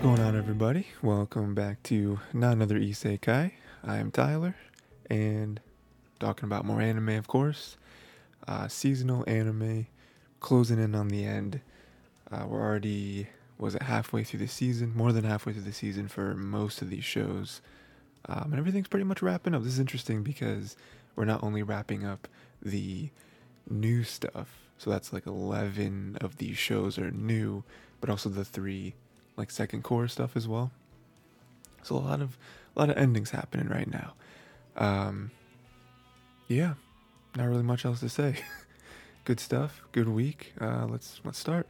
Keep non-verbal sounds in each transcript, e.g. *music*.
What's going on, everybody? Welcome back to not another Isekai. I am Tyler, and talking about more anime, of course. Uh, seasonal anime, closing in on the end. Uh, we're already, was it halfway through the season? More than halfway through the season for most of these shows. Um, and everything's pretty much wrapping up. This is interesting because we're not only wrapping up the new stuff, so that's like 11 of these shows are new, but also the three like second cour stuff as well. So a lot of a lot of endings happening right now. Um, yeah, not really much else to say. *laughs* good stuff. Good week. Uh, let's let's start.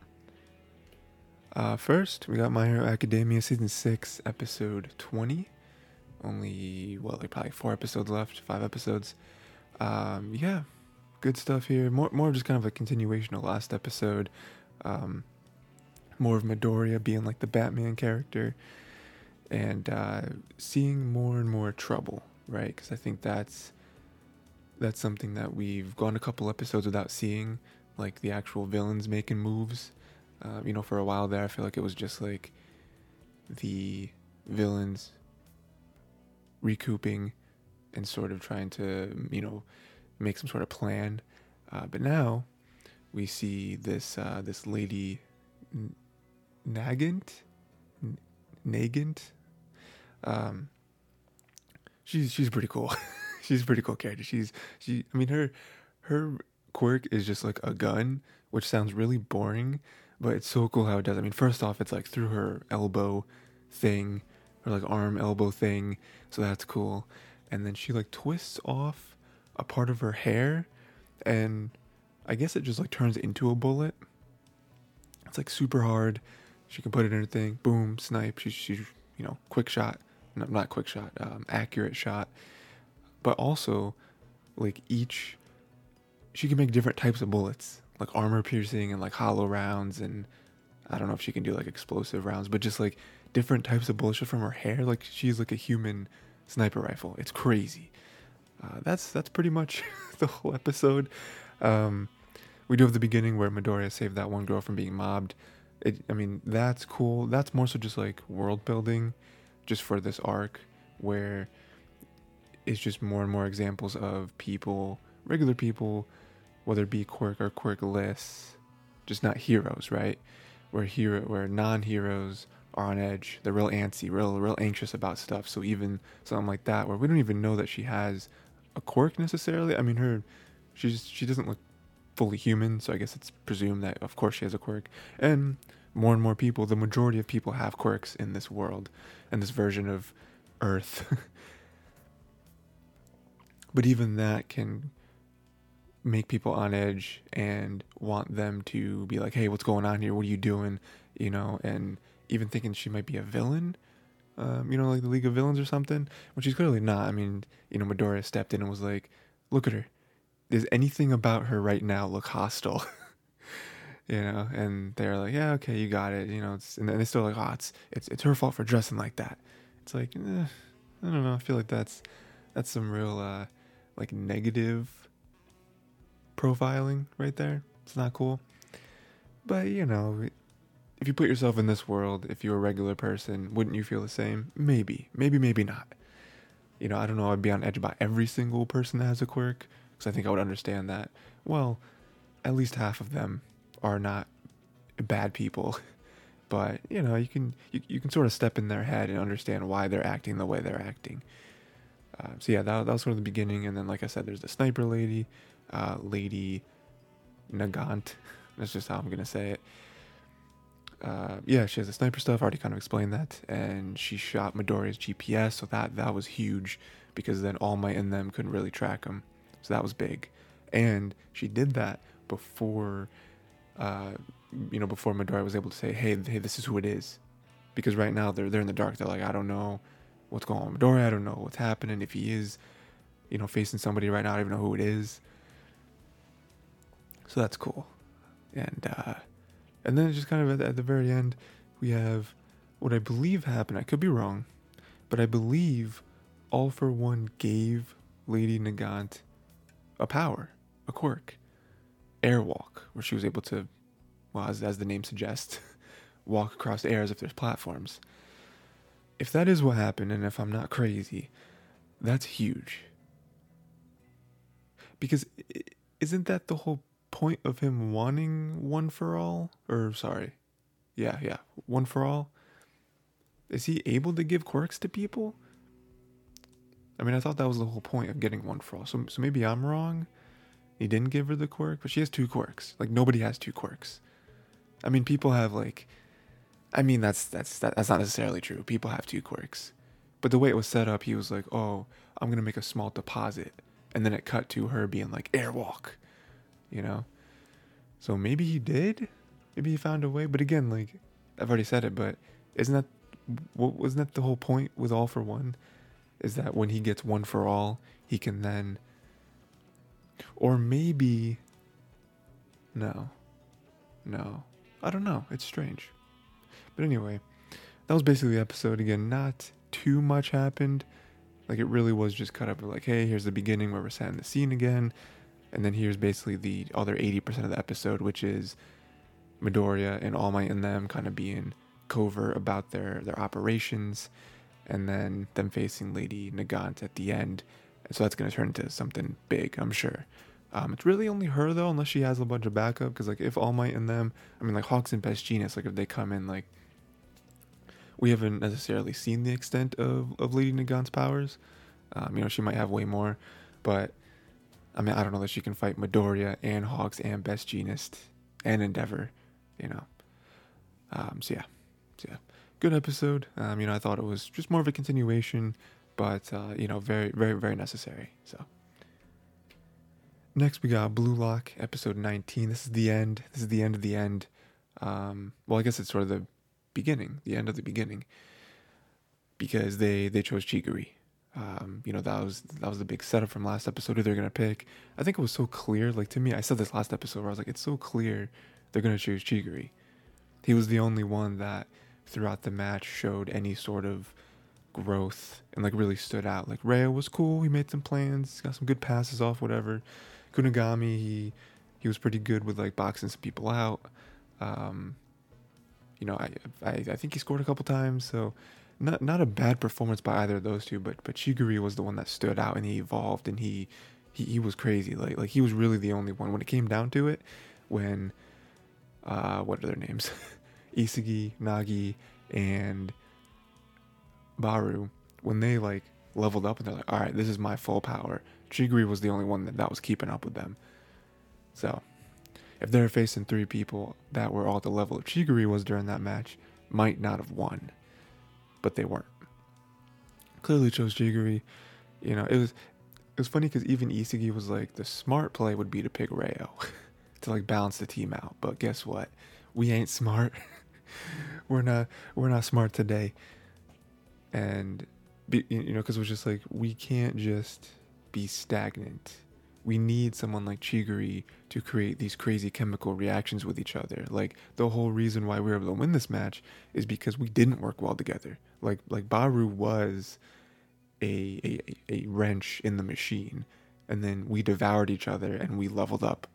Uh, first, we got My Hero Academia season six, episode twenty. Only well, like probably four episodes left, five episodes. Um, yeah, good stuff here. More more just kind of a continuation of last episode. Um, more of Midoriya being like the Batman character, and uh, seeing more and more trouble, right? Because I think that's that's something that we've gone a couple episodes without seeing, like the actual villains making moves. Uh, you know, for a while there, I feel like it was just like the villains recouping and sort of trying to, you know, make some sort of plan. Uh, but now we see this uh, this lady Nagant, Nagant. Um, she's she's pretty cool. *laughs* she's a pretty cool character. She's she. I mean her her quirk is just like a gun, which sounds really boring, but it's so cool how it does. I mean, first off, it's like through her elbow thing, or like arm elbow thing, so that's cool. And then she like twists off a part of her hair, and I guess it just like turns into a bullet. It's like super hard. She can put it in her thing. Boom, snipe. She's she's you know quick shot, no, not quick shot, um, accurate shot. But also, like each, she can make different types of bullets, like armor piercing and like hollow rounds, and I don't know if she can do like explosive rounds, but just like different types of bullets from her hair. Like she's like a human sniper rifle. It's crazy. Uh, that's that's pretty much *laughs* the whole episode. Um, we do have the beginning where Midoriya saved that one girl from being mobbed it, I mean, that's cool. That's more so just like world building, just for this arc where it's just more and more examples of people, regular people, whether it be quirk or quirkless, just not heroes, right? Where hero, where non-heroes are on edge. They're real antsy, real, real anxious about stuff. So even something like that, where we don't even know that she has a quirk necessarily. I mean, her, she's she doesn't look fully human, so I guess it's presumed that of course she has a quirk. And more and more people, the majority of people have quirks in this world and this version of Earth. *laughs* but even that can make people on edge and want them to be like, "Hey, what's going on here? What are you doing?" You know, and even thinking she might be a villain. Um, you know, like the League of Villains or something, when she's clearly not. I mean, you know, Midoriya stepped in and was like, "Look at her does anything about her right now look hostile? *laughs* you know, and they're like, yeah, okay, you got it. You know, it's, and then they're still like, oh, it's it's it's her fault for dressing like that. It's like, eh, I don't know. I feel like that's that's some real uh, like negative profiling right there. It's not cool. But you know, if you put yourself in this world, if you're a regular person, wouldn't you feel the same? Maybe, maybe, maybe not. You know, I don't know. I'd be on edge about every single person that has a quirk because I think I would understand that. Well, at least half of them are not bad people, *laughs* but you know you can you, you can sort of step in their head and understand why they're acting the way they're acting. Uh, so yeah, that, that was sort of the beginning, and then like I said, there's the sniper lady, uh, Lady Nagant. *laughs* That's just how I'm gonna say it. Uh, yeah, she has the sniper stuff. I already kind of explained that, and she shot Midoriya's GPS, so that that was huge because then All Might and them couldn't really track him. So that was big. And she did that before, uh, you know, before Midoriya was able to say, hey, hey, this is who it is. Because right now they're, they're in the dark. They're like, I don't know what's going on with Midoriya. I don't know what's happening. If he is, you know, facing somebody right now, I don't even know who it is. So that's cool. And, uh, and then just kind of at the, at the very end, we have what I believe happened. I could be wrong, but I believe All for One gave Lady Nagant a power, a quirk, airwalk, where she was able to, well, as, as the name suggests, *laughs* walk across air as if there's platforms. If that is what happened, and if I'm not crazy, that's huge. Because isn't that the whole point of him wanting one for all? Or, sorry. Yeah, yeah. One for all? Is he able to give quirks to people? I mean, I thought that was the whole point of getting one for all. So, so maybe I'm wrong. He didn't give her the quirk, but she has two quirks. Like nobody has two quirks. I mean, people have like, I mean, that's that's that, that's not necessarily true. People have two quirks, but the way it was set up, he was like, "Oh, I'm gonna make a small deposit," and then it cut to her being like, "Airwalk," you know. So maybe he did. Maybe he found a way. But again, like I've already said it, but isn't that what wasn't that the whole point with All for One? Is that when he gets one for all, he can then or maybe. No. No. I don't know. It's strange. But anyway, that was basically the episode. Again, not too much happened. Like it really was just cut up like, hey, here's the beginning where we're setting the scene again. And then here's basically the other 80% of the episode, which is Midoriya and All Might and them kind of being covert about their, their operations. And then them facing Lady Nagant at the end so that's going to turn into something big, I'm sure. Um, it's really only her though, unless she has a bunch of backup. Because like if All Might and them, I mean like Hawks and Best Jeanist, like if they come in, like we haven't necessarily seen the extent of of Lady Nagant's powers. Um, you know she might have way more, but I mean I don't know that she can fight Midoriya and Hawks and Best Jeanist and Endeavor. You know, um, so yeah, so yeah, good episode. Um, you know I thought it was just more of a continuation but uh, you know, very, very, very necessary. So next we got Blue Lock, episode 19. This is the end. This is the end of the end. Um, well, I guess it's sort of the beginning, the end of the beginning, because they they chose Chigiri. Um, you know that was that was the big setup from last episode who they're gonna pick. I think it was so clear. Like to me, I said this last episode where I was like, it's so clear they're gonna choose Chigiri. He was the only one that throughout the match showed any sort of growth and like really stood out. Like Reo was cool. He made some plans, got some good passes off, whatever. Kunigami, he he was pretty good with like boxing some people out. Um, you know, I, I I think he scored a couple times, so not not a bad performance by either of those two. But but Chigiri was the one that stood out and he evolved and he he, he was crazy. Like like he was really the only one when it came down to it. When uh, what are their names? *laughs* Isagi, Nagi, and Baru, when they like leveled up and they're like, all right, this is my full power. Chigiri was the only one that, that was keeping up with them. So, if they're facing three people that were all at the level of Chigiri was during that match, might not have won, but they weren't. Clearly chose Chigiri. You know, it was it was funny because even Isagi was like, the smart play would be to pick Reo *laughs* to like balance the team out. But guess what? We ain't smart. *laughs* we're not we're not smart today and be, you know because it was just like we can't just be stagnant we need someone like Chigiri to create these crazy chemical reactions with each other. Like the whole reason why we were able to win this match is because we didn't work well together. Like like Baru was a a, a wrench in the machine, and then we devoured each other and we leveled up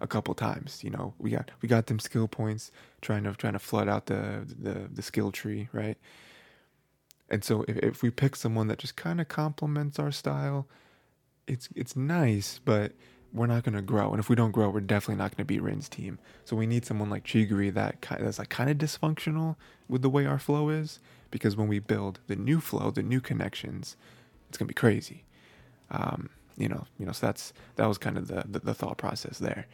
a couple times. You know, we got we got them skill points, trying to trying to flood out the the the skill tree, right? And so if, if we pick someone that just kind of complements our style, it's it's nice, but we're not going to grow. And if we don't grow, we're definitely not going to beat Rin's team. So we need someone like Chigiri that that's like kind of dysfunctional with the way our flow is, because when we build the new flow, the new connections, it's to be crazy. Um, you know, you know. So that's that was kind of the the, the thought process there,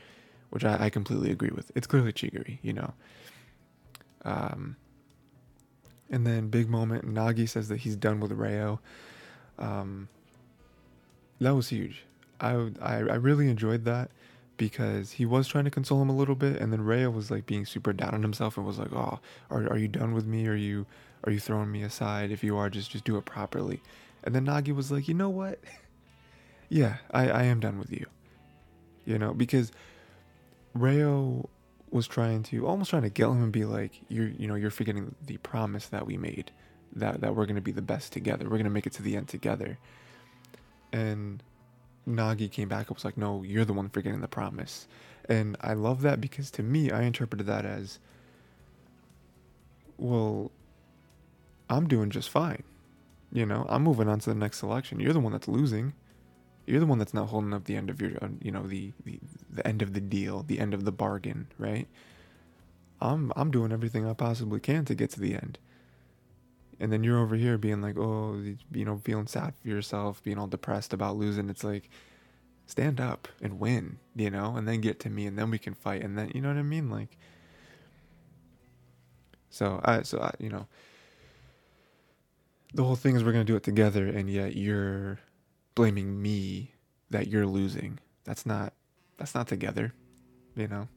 which I, I, completely agree with. It's clearly Chigiri, you know. Um, and then big moment, Nagi says that he's done with Reo. Um, that was huge. I, I I really enjoyed that because he was trying to console him a little bit, and then Reo was like being super down on himself and was like, "Oh, are are you done with me? Are you are you throwing me aside? If you are, just just do it properly." And then Nagi was like, "You know what? *laughs* yeah, I I am done with you. You know because Reo was trying to almost trying to get him and be like, you're you know you're forgetting the promise that we made, that that we're gonna be the best together. We're gonna make it to the end together. And Nagi came back and was like, no, you're the one forgetting the promise. And I love that because to me, I interpreted that as well, I'm doing just fine. You know, I'm moving on to the next selection. You're the one that's losing. You're the one that's not holding up the end of your, uh, you know, the, the the end of the deal, the end of the bargain, right? I'm I'm doing everything I possibly can to get to the end. And then you're over here being like, oh, you know, feeling sad for yourself, being all depressed about losing. It's like, stand up and win, you know, and then get to me, and then we can fight, and then you know what I mean, like. So I so I, you know the whole thing is we're going to do it together and yet you're blaming me that you're losing. That's not that's not together you know?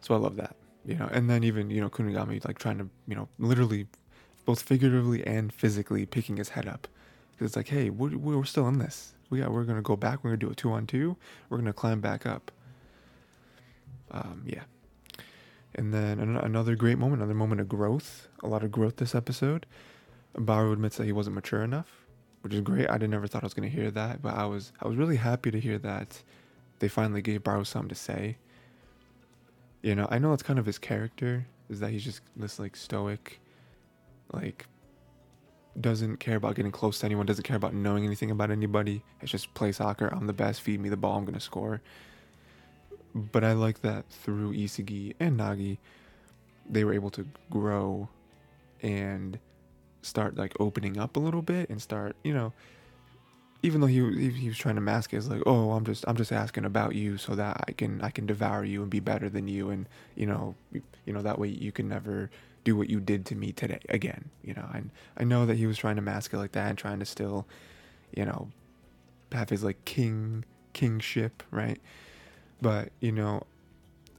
So i love that you know? And then even you know kunigami like trying to you know literally both figuratively and physically picking his head up. Because it's like hey we're, we're still in this. We got we're gonna go back we're gonna do a two on two we're gonna climb back up. Um yeah. And then another great moment, another moment of growth, a lot of growth this episode. Baru admits that he wasn't mature enough, which is great. I didn't never thought I was going to hear that, but I was I was really happy to hear that they finally gave Baru something to say. You know, I know that's kind of his character is that he's just this like stoic, like doesn't care about getting close to anyone, doesn't care about knowing anything about anybody. It's just play soccer. I'm the best. Feed me the ball. I'm gonna score but I like that through Isagi and Nagi, they were able to grow and start like opening up a little bit and start, you know, even though he he was trying to mask it as like, oh, I'm just I'm just asking about you so that I can I can devour you and be better than you and you know you know that way you can never do what you did to me today again. You know, and I know that he was trying to mask it like that and trying to still, you know, have his like king kingship, right? But you know,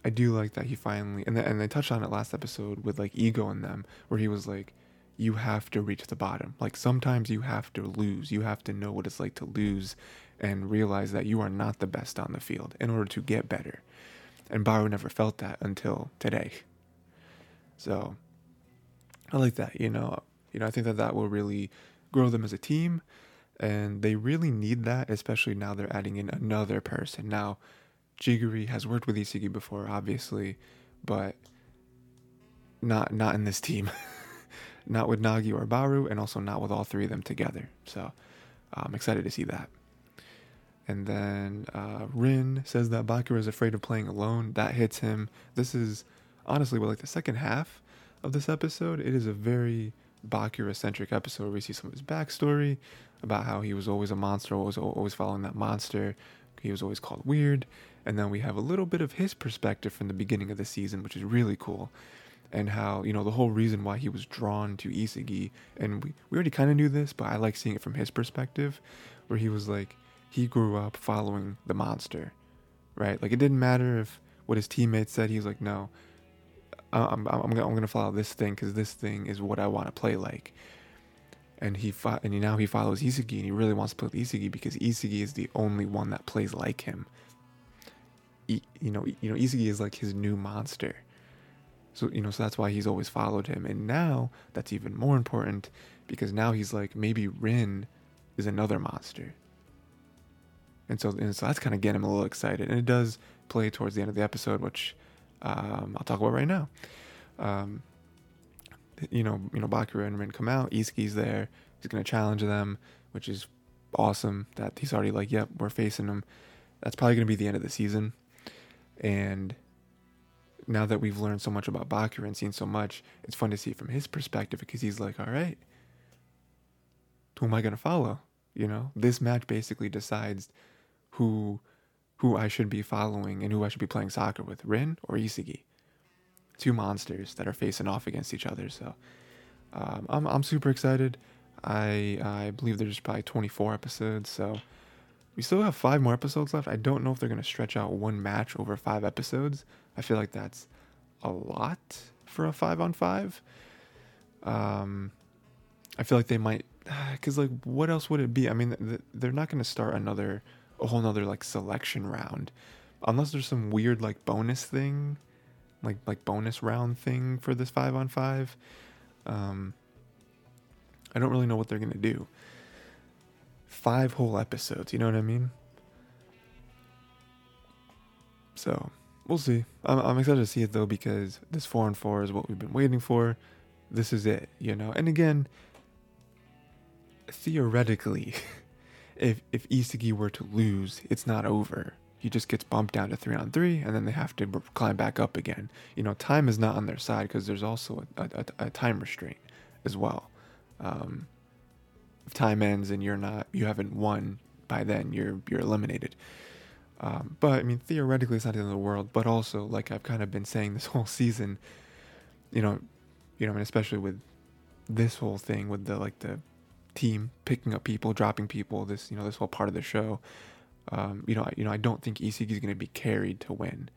I do like that he finally and and they touched on it last episode with like ego in them, where he was like, "You have to reach the bottom. Like sometimes you have to lose. You have to know what it's like to lose, and realize that you are not the best on the field in order to get better." And Baru never felt that until today. So I like that. You know, you know, I think that that will really grow them as a team, and they really need that, especially now they're adding in another person now Chigiri has worked with Isagi before, obviously, but not not in this team. *laughs* not with Nagi or Baru, and also not with all three of them together. So I'm excited to see that. And then uh, Rin says that Bakura is afraid of playing alone. That hits him. This is honestly, with like the second half of this episode, it is a very Bakura centric episode we see some of his backstory about how he was always a monster, always always following that monster. He was always called weird, and then we have a little bit of his perspective from the beginning of the season, which is really cool. And how, you know, the whole reason why he was drawn to Isagi, and we, we already kind of knew this, but I like seeing it from his perspective, where he was like, he grew up following the monster, right? Like, it didn't matter if what his teammates said, he was like, no, I'm, I'm, I'm, gonna, I'm follow this thing because this thing is what I want to play like. And he fought, and now he follows Isagi, and he really wants to play with Isagi because Isagi is the only one that plays like him you know, you know, Isagi is like his new monster. So, you know, so that's why he's always followed him. And now that's even more important because now he's like, maybe Rin is another monster. And so, and so that's kind of getting him a little excited. And it does play towards the end of the episode, which um, I'll talk about right now. Um, you know, you know, Bakura and Rin come out. Isagi's there. He's gonna challenge them, which is awesome. That he's already like, yep, we're facing him. That's probably gonna be the end of the season. And now that we've learned so much about Bakura and seen so much, it's fun to see it from his perspective because he's like, all right, who am I going to follow? You know, this match basically decides who who I should be following and who I should be playing soccer with, Rin or Isagi. Two monsters that are facing off against each other. So um, I'm I'm super excited. I I believe there's probably 24 episodes, so we still have five more episodes left. I don't know if they're going to stretch out one match over five episodes. I feel like that's a lot for a five on five. Um, I feel like they might, *sighs* because like, what else would it be? I mean, they're not going to start another, a whole nother like selection round, unless there's some weird like bonus thing, like like bonus round thing for this five on five. Um, I don't really know what they're going to do five whole episodes. You know what I mean? So, we'll see. I'm, I'm excited to see it though because this four and four is what we've been waiting for. This is it, you know. And again, theoretically, *laughs* if if Isagi were to lose, it's not over. He just gets bumped down to three on three, and then they have to climb back up again. You know, time is not on their side because there's also a, a, a, time restraint as well. Um, if time ends and you're not, you haven't won by then, you're you're eliminated. Um, but I mean, theoretically, it's not the end of the world. But also, like I've kind of been saying *laughs* this whole season, you know, you know, and especially with this whole thing with the like the team picking up people, dropping people, this you know this whole part of the show. Um, you know, I, you know, I don't think Isagi is going to be carried to win,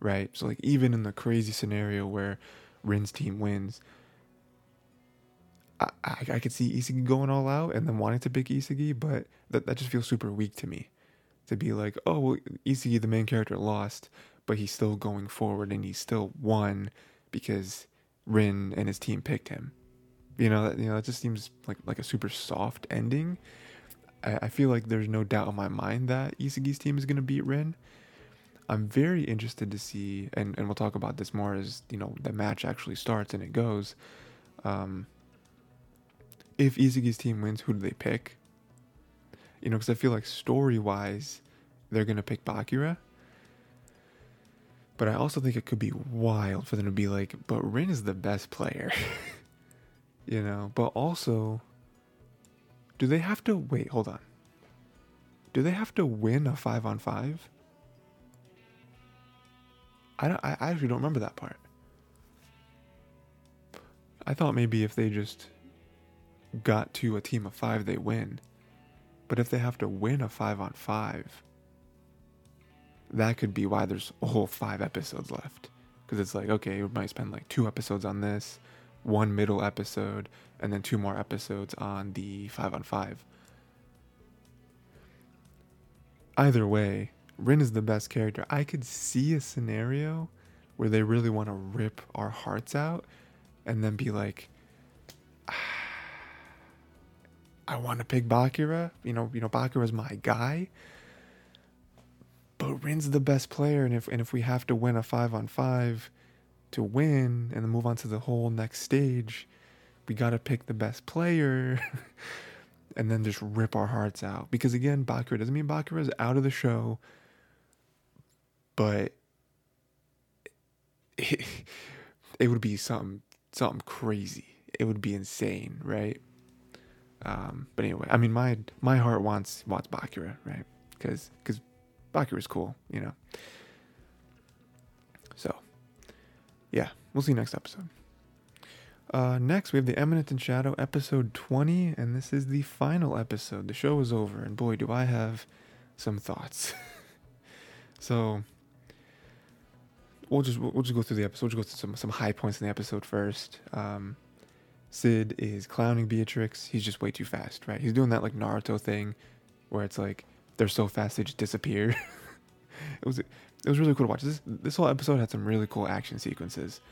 right? So like even in the crazy scenario where Rin's team wins, I, I, I could see Isagi going all out and then wanting to pick Isagi, but that that just feels super weak to me. To be like, oh well, Isagi, the main character, lost, but he's still going forward and he still won because Rin and his team picked him. You know, that, you know, it just seems like like a super soft ending. I, I feel like there's no doubt in my mind that Isagi's team is gonna beat Rin. I'm very interested to see, and, and we'll talk about this more as you know the match actually starts and it goes. Um, if Isagi's team wins, who do they pick? You know, because I feel like story wise, they're gonna pick Bakura. But I also think it could be wild for them to be like, but Rin is the best player. *laughs* you know, but also, do they have to wait? Hold on. Do they have to win a five on five? I don't. I actually don't remember that part. I thought maybe if they just got to a team of five, they win. But if they have to win a five on five, that could be why there's a whole five episodes left. Because it's like, okay, we might spend like two episodes on this, one middle episode, and then two more episodes on the five on five. Either way, Rin is the best character. I could see a scenario where they really want to rip our hearts out and then be like, I want to pick Bakura. You know, you know, Bakura's my guy. But Rin's the best player, and if and if we have to win a five on five to win and then move on to the whole next stage, we gotta pick the best player. *laughs* and then just rip our hearts out. Because again, Bakura doesn't mean Bakura is out of the show, but it, *laughs* it would be something something crazy. It would be insane, right? Um, but anyway, I mean, my my heart wants wants Bakura, right? Because because Bakura is cool, you know. So, yeah, we'll see you next episode. Uh, next, we have the Eminence in Shadow episode 20, and this is the final episode. The show is over, and boy, do I have some thoughts. *laughs* so, we'll just we'll just go through the episode. We'll just go through some some high points in the episode first. Um, Cid is clowning Beatrix. He's just way too fast, right? He's doing that like Naruto thing, where it's like they're so fast they just disappear. *laughs* it was it was really cool to watch. This this whole episode had some really cool action sequences,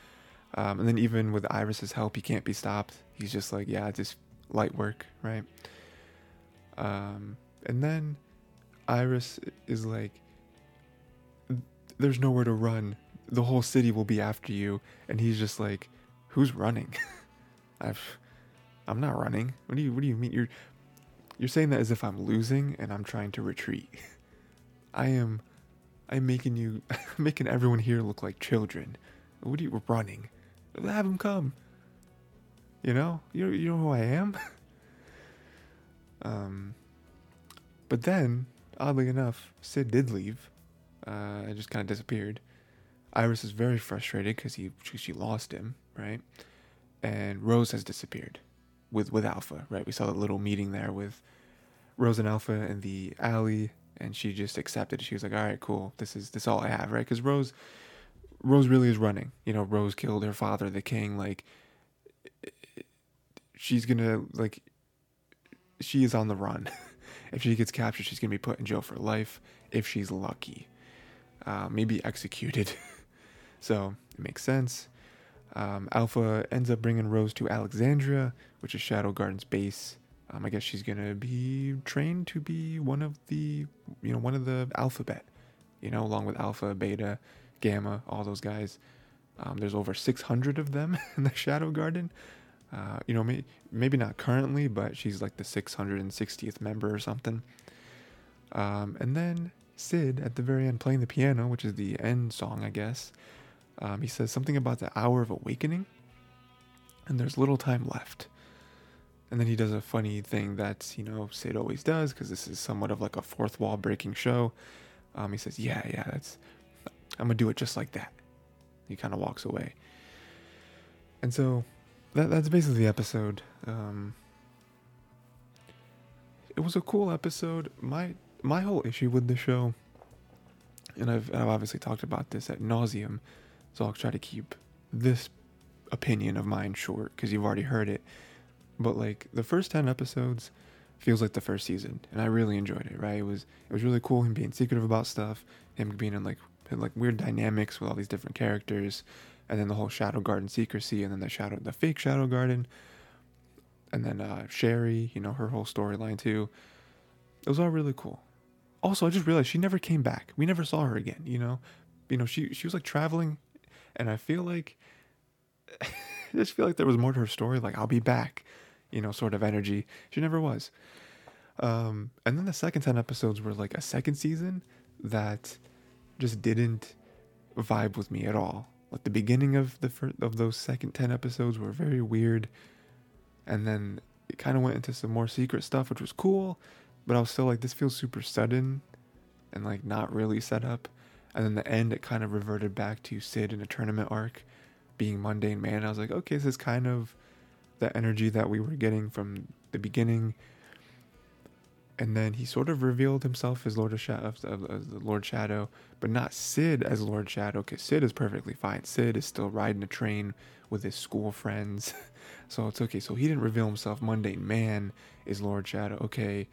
um, and then even with Iris's help, he can't be stopped. He's just like, yeah, it's just light work, right? Um, and then Iris is like, there's nowhere to run. The whole city will be after you, and he's just like, who's running? *laughs* I've I'm not running. What do you what do you mean? You're you're saying that as if I'm losing and I'm trying to retreat. *laughs* I am I'm making you *laughs* making everyone here look like children. What are you running? Have them come. You know? You you know who I am? *laughs* um but then, oddly enough, Cid did leave. Uh, just kind of disappeared. Iris is very frustrated because he she lost him, right? And Rose has disappeared with with Alpha, right? We saw that little meeting there with Rose and Alpha in the alley, and she just accepted. She was like, "All right, cool. This is this is all I have, right?" Because Rose, Rose really is running. You know, Rose killed her father, the king. Like, she's gonna like, she is on the run. *laughs* if she gets captured, she's gonna be put in jail for life. If she's lucky, uh, maybe executed. *laughs* so it makes sense. Um, Alpha ends up bringing Rose to Alexandria, which is Shadow Garden's base. Um, I guess she's gonna be trained to be one of the, you know, one of the alphabet, you know, along with Alpha, Beta, Gamma, all those guys. Um, there's over 600 of them *laughs* in the Shadow Garden. Uh, you know, may, maybe not currently, but she's like the 660th member or something. Um, and then Cid at the very end playing the piano, which is the end song, I guess. Um, he says something about the hour of awakening, and there's little time left. And then he does a funny thing that you know Cid always does because this is somewhat of like a fourth wall breaking show. Um, he says, "Yeah, yeah, that's I'm gonna do it just like that." He kind of walks away, and so that that's basically the episode. Um, it was a cool episode. My my whole issue with the show, and I've I've obviously talked about this at nauseum, so I'll try to keep this opinion of mine short because you've already heard it. But like the first ten episodes feels like the first season, and I really enjoyed it. Right? It was it was really cool him being secretive about stuff, him being in like in like weird dynamics with all these different characters, and then the whole Shadow Garden secrecy, and then the shadow the fake Shadow Garden, and then uh, Sherry, you know her whole storyline too. It was all really cool. Also, I just realized she never came back. We never saw her again. You know, you know she she was like traveling, and I feel like *laughs* I just feel like there was more to her story. Like I'll be back, you know, sort of energy. She never was. Um, and then the second ten episodes were like a second season that just didn't vibe with me at all. Like the beginning of the first, of those second ten episodes were very weird, and then it kind of went into some more secret stuff, which was cool but I was still like, this feels super sudden and like not really set up. And then the end, it kind of reverted back to Cid in a tournament arc being mundane man. I was like, okay, this is kind of the energy that we were getting from the beginning. And then he sort of revealed himself as Lord Shadow, as Lord Shadow, but not Cid as Lord Shadow, because Cid is perfectly fine. Cid is still riding a train with his school friends, *laughs* so it's okay. So he didn't reveal himself. Mundane Man is Lord Shadow. Okay,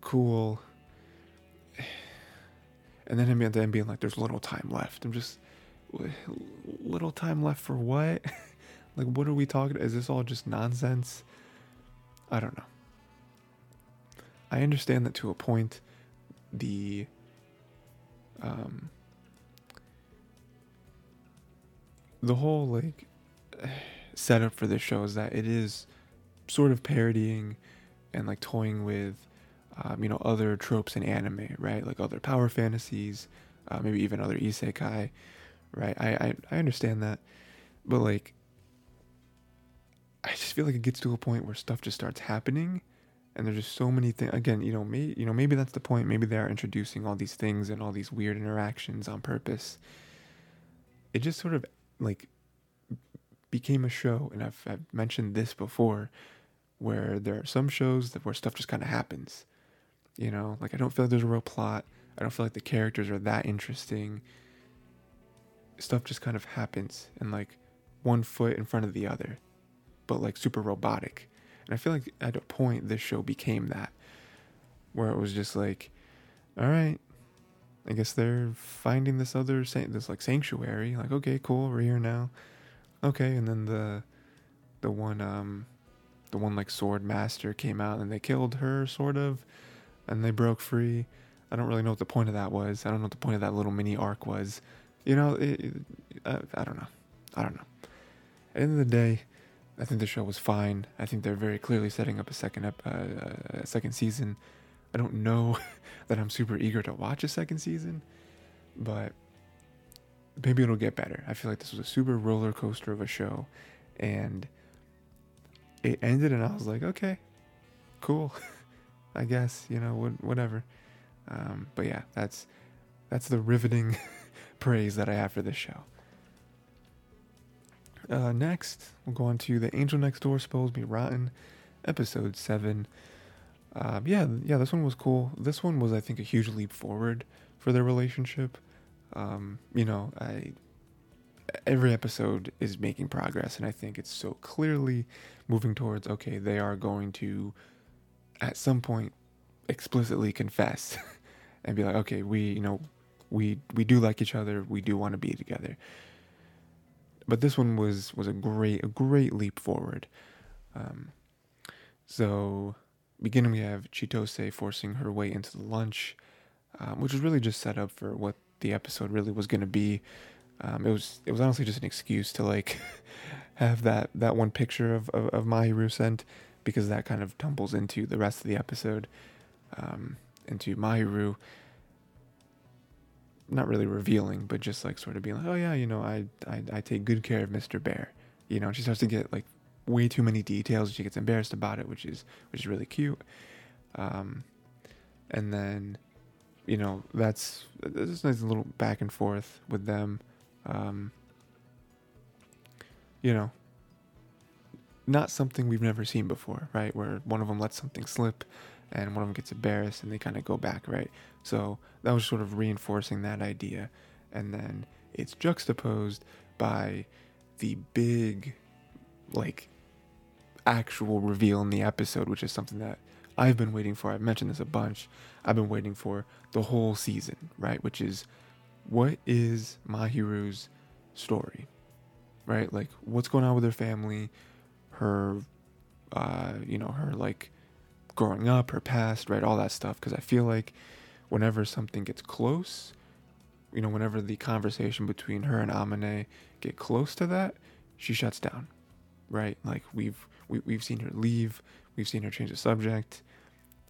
cool. And then him at the end being like, there's little time left. I'm just, little time left for what? *laughs* like, what are we talking? Is this all just nonsense? I don't know. I understand that to a point, the, um, the whole like *sighs* setup for this show is that it is sort of parodying and like toying with um, you know, other tropes in anime, right? Like other power fantasies, uh, maybe even other isekai, right? I, I, I understand that, but like, I just feel like it gets to a point where stuff just starts happening, and there's just so many things. Again, you know, may, you know, maybe that's the point. Maybe they are introducing all these things and all these weird interactions on purpose. It just sort of like became a show, and I've, I've mentioned this before, where there are some shows that where stuff just kind of happens you know, like I don't feel like there's a real plot. I don't feel like the characters are that interesting. Stuff just kind of happens and like one foot in front of the other, but like super robotic. And I feel like at a point this show became that, where it was just like, all right, I guess they're finding this other this like sanctuary. Like okay, cool, we're here now. Okay, and then the the one um the one like sword master came out and they killed her sort of and they broke free. I don't really know what the point of that was. I don't know what the point of that little mini arc was. You know, it, it, I, I don't know. I don't know. At the end of the day, I think the show was fine. I think they're very clearly setting up a second ep- uh, a second season. I don't know *laughs* that I'm super eager to watch a second season, but maybe it'll get better. I feel like this was a super roller coaster of a show, and it ended, and I was like, okay, cool. *laughs* I guess you know whatever. Um, but yeah, that's that's the riveting *laughs* praise that I have for this show. Uh, next, we'll go on to the Angel Next Door Spoils Me Rotten, episode seven. Uh, yeah, yeah, this one was cool. This one was, I think, a huge leap forward for their relationship. Um, you know, I every episode is making progress, and I think it's so clearly moving towards okay, they are going to at some point explicitly confess *laughs* and be like, okay, we, you know, we we do like each other, we do want to be together. But this one was was a great a great leap forward. Um, so beginning we have Chitose forcing her way into the lunch, um, which was really just set up for what the episode really was going to be. Um, it was it was honestly just an excuse to like *laughs* have that that one picture of of, of Mahiru sent because that kind of tumbles into the rest of the episode, um, into Mahiru. Not really revealing, but just like sort of being like, oh yeah, you know, I I, I take good care of Mr. Bear. You know, she starts to get like way too many details. She gets embarrassed about it, which is which is really cute. Um, and then, you know, that's there's nice little back and forth with them. Um, you know, not something we've never seen before, right? Where one of them lets something slip and one of them gets embarrassed and they kind of go back, right? So that was sort of reinforcing that idea. And then it's juxtaposed by the big, like, actual reveal in the episode, which is something that I've been waiting for. I've mentioned this a bunch. I've been waiting for the whole season, right? Which is what is Mahiru's story, right? Like, what's going on with her family? Her, uh, you know, her like growing up, her past, right, all that stuff. Because I feel like whenever something gets close, you know, whenever the conversation between her and Amane get close to that, she shuts down, right? Like we've we, we've seen her leave, we've seen her change the subject,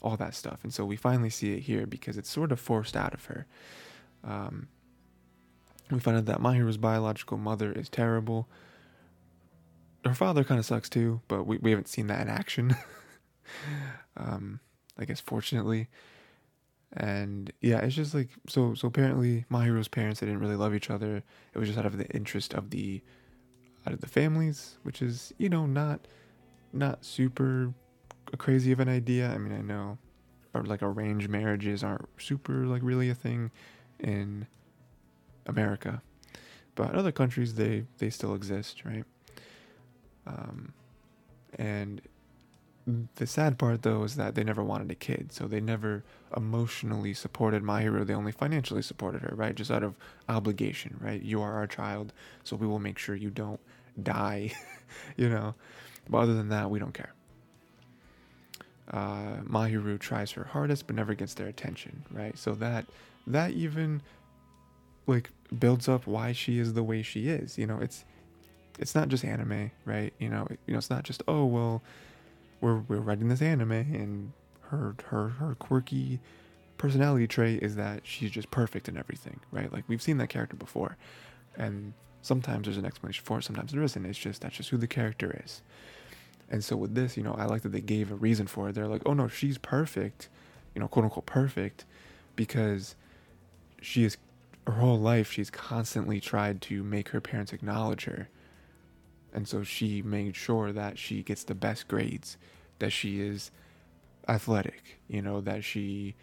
all that stuff, and so we finally see it here because it's sort of forced out of her. Um, we find out that Mahiru's biological mother is terrible her father kind of sucks too, but we, we haven't seen that in action. *laughs* um, I guess fortunately. And yeah, it's just like so. So apparently, Mahiru's parents they didn't really love each other. It was just out of the interest of the out of the families, which is you know not not super crazy of an idea. I mean, I know or like arranged marriages aren't super like really a thing in America, but other countries they they still exist, right? Um, and the sad part though is that they never wanted a kid, so they never emotionally supported Mahiru. They only financially supported her, right? Just out of obligation, right? You are our child, so we will make sure you don't die, *laughs* you know. But other than that, we don't care. Uh, Mahiru tries her hardest, but never gets their attention, right? So that that even like builds up why she is the way she is. You know, it's it's not just anime, right? You know, you know, it's not just oh well, we're we're writing this anime and her her her quirky personality trait is that she's just perfect in everything, right? Like we've seen that character before, and sometimes there's an explanation for it, sometimes there isn't. It's just that's just who the character is. And so with this, you know, I like that they gave a reason for it. They're like, oh no, she's perfect, you know, quote unquote perfect, because she is her whole life she's constantly tried to make her parents acknowledge her and so she made sure that she gets the best grades, that she is athletic, you know, that she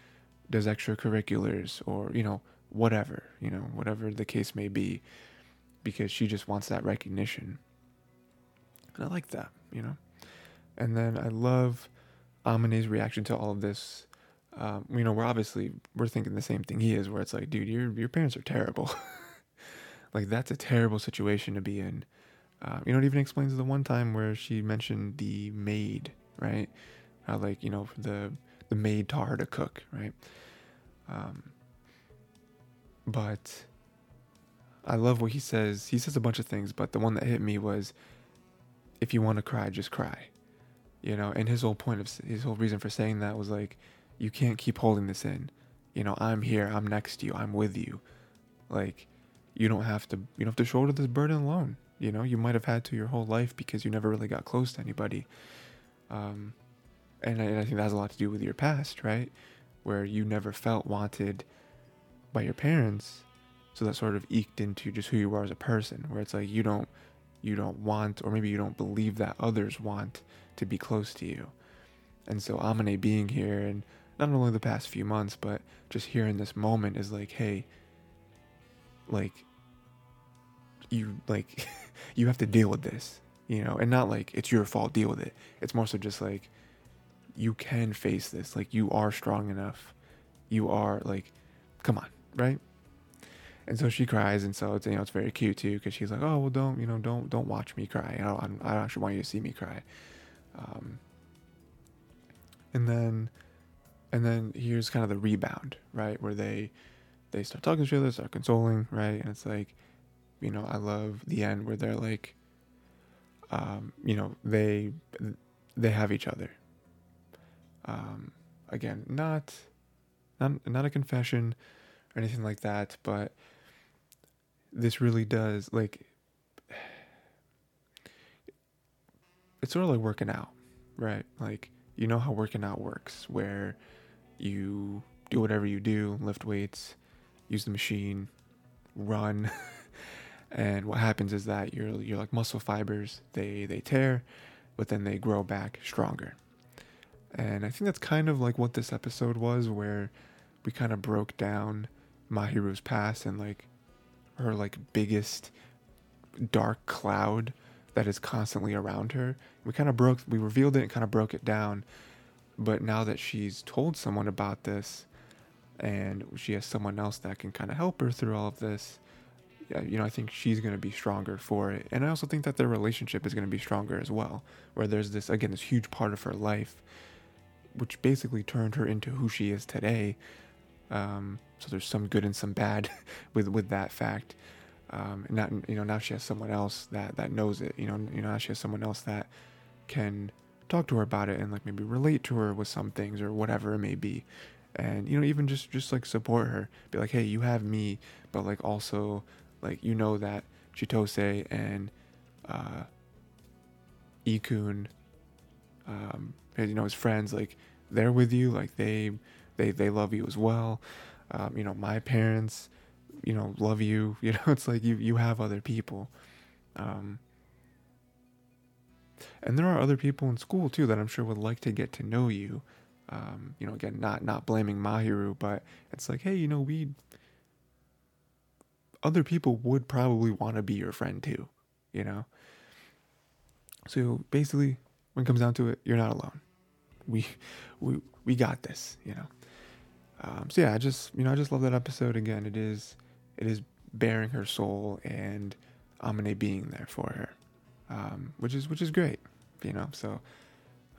does extracurriculars or, you know, whatever, you know, whatever the case may be, because she just wants that recognition. And I like that, you know. And then I love Amane's reaction to all of this. Um, you know, we're obviously we're thinking the same thing he is, where it's like, dude, your your parents are terrible. *laughs* like that's a terrible situation to be in. Uh, you know, it even explains the one time where she mentioned the maid, right? How like you know the the maid taught her to cook, right? Um, but I love what he says. He says a bunch of things, but the one that hit me was, "If you want to cry, just cry," you know. And his whole point of his whole reason for saying that was like, "You can't keep holding this in." You know, I'm here. I'm next to you. I'm with you. Like, you don't have to. You don't have to shoulder this burden alone you know you might have had to your whole life because you never really got close to anybody. Um, and, I, and I think that has a lot to do with your past right? Where you never felt wanted by your parents. So that sort of eked into just who you are as a person where it's like you don't you don't want or maybe you don't believe that others want to be close to you. And so amane being here and not only the past few months but just here in this moment is like hey like you like *laughs* you have to deal with this, you know, and not like it's your fault, deal with it. It's more so just like you can face this. Like you are strong enough. You are like, come on, right? And so she cries, and so it's you know it's very cute too because she's like, oh well, don't you know don't don't watch me cry. I don't I don't actually want you to see me cry. Um, and then and then here's kind of the rebound, right, where they they start talking to each other, start consoling, right? And it's like, you know, I love the end where they're like, um, you know, they they have each other. Um, again, not not not a confession or anything like that, but this really does like it's sort of like working out, right? Like you know how working out works, where you do whatever you do, lift weights, use the machine, run, *laughs* and what happens is that your your like muscle fibers they they tear, but then they grow back stronger. And I think that's kind of like what this episode was, where we kind of broke down Mahiru's past and like her like biggest dark cloud that is constantly around her. We kind of broke, we revealed it and kind of broke it down. But now that she's told someone about this and she has someone else that can kind of help her through all of this, you know, I think she's going to be stronger for it. And I also think that their relationship is going to be stronger as well, where there's this, again, this huge part of her life, which basically turned her into who she is today. Um, so there's some good and some bad *laughs* with, with that fact. Um, and not, you know, now she has someone else that, that knows it, you know, you know, now she has someone else that can talk to her about it and like maybe relate to her with some things or whatever it may be and you know even just just like support her be like hey you have me but like also like you know that Chitose and uh Ikun um you know his friends like they're with you like they they they love you as well. Um you know my parents you know love you. *laughs* You know it's like you you have other people. Um and there are other people in school too that I'm sure would like to get to know you. Um, you know again not not blaming Mahiru but it's like hey you know we other people would probably want to be your friend too you know so basically when it comes down to it you're not alone we we we got this you know um, so yeah I just you know I just love that episode again it is it is bearing her soul and Amane being there for her, um, which is which is great, you know. So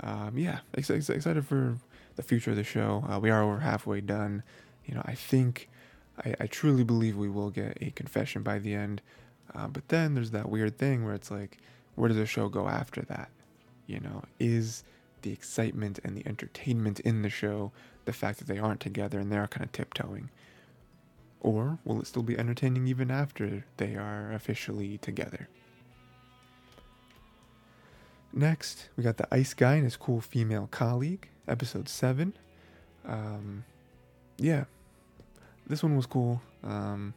um, yeah, ex- ex- excited for the future of the show. Uh, we are over halfway done. You know, I think I, I truly believe we will get a confession by the end. Uh, but then there's that weird thing where it's like, where does the show go after that? You know, is the excitement and the entertainment in the show the fact that they aren't together and they're kind of tiptoeing? Or will it still be entertaining even after they are officially together? Next, we got the Ice Guy and his cool female colleague, episode 7. Um, yeah, this one was cool. Um,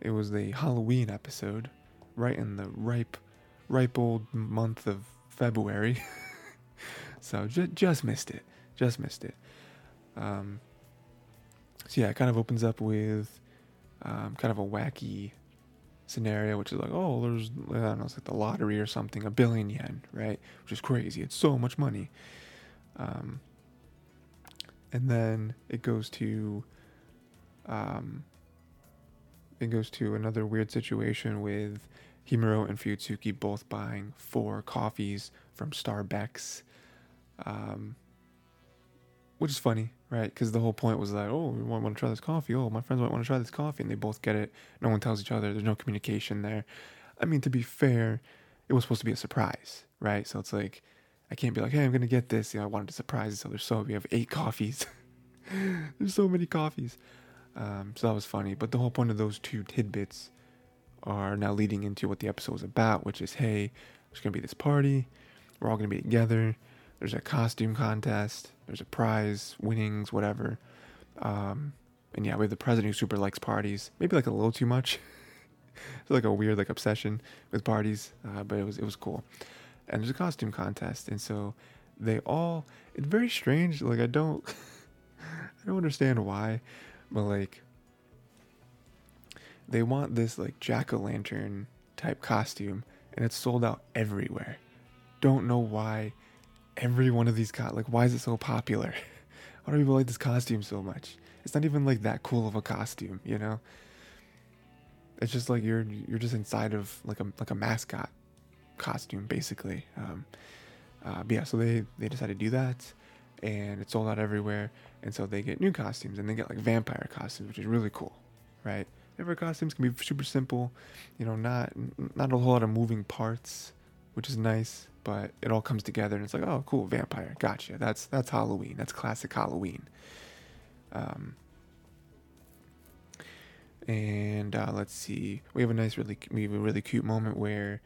it was the Halloween episode, right in the ripe, ripe old month of February. *laughs* so ju- just missed it. Just missed it. Um, so yeah, it kind of opens up with um, kind of a wacky scenario, which is like, oh, there's I don't know, it's like the lottery or something, a billion yen, right? Which is crazy. It's so much money. Um, and then it goes to, um, it goes to another weird situation with Himuro and Fuyutsuki both buying four coffees from Starbucks, um, which is funny, right? Because the whole point was that, oh, we want, want to try this coffee. Oh, my friends might want to try this coffee, and they both get it. No one tells each other. There's no communication there. I mean, to be fair, it was supposed to be a surprise, right? So it's like, I can't be like, hey, I'm gonna get this. You know, I wanted to surprise you. So there's so we have eight *laughs* coffees. there's so many coffees. Um, so that was funny. But the whole point of those two tidbits are now leading into what the episode was about, which is, hey, there's gonna be this party. We're all gonna be together. There's a costume contest. There's a prize, winnings, whatever. Um, and yeah, we have the president who super likes parties. Maybe like a little too much. it's *laughs* like a weird like obsession with parties, uh, but it was it was cool. And there's a costume contest, and so they all. It's very strange. Like I don't, *laughs* I don't understand why, but like they want this like jack o' lantern type costume, and it's sold out everywhere. Don't know why every one of these co- like why is it so popular? *laughs* why do people like this costume so much? It's not even like that cool of a costume, you know? It's just like you're you're just inside of like a like a mascot costume basically. Um, uh, but yeah, so they they decided to do that, and it's sold out everywhere. And so they get new costumes and they get like vampire costumes, which is really cool, right? Vampire costumes can be super simple, you know, not not a whole lot of moving parts, which is nice, but it all comes together and it's like, oh, cool, vampire, gotcha. That's that's Halloween. That's classic Halloween. Um, and uh, let's see, we have a nice, really, we have a really cute moment where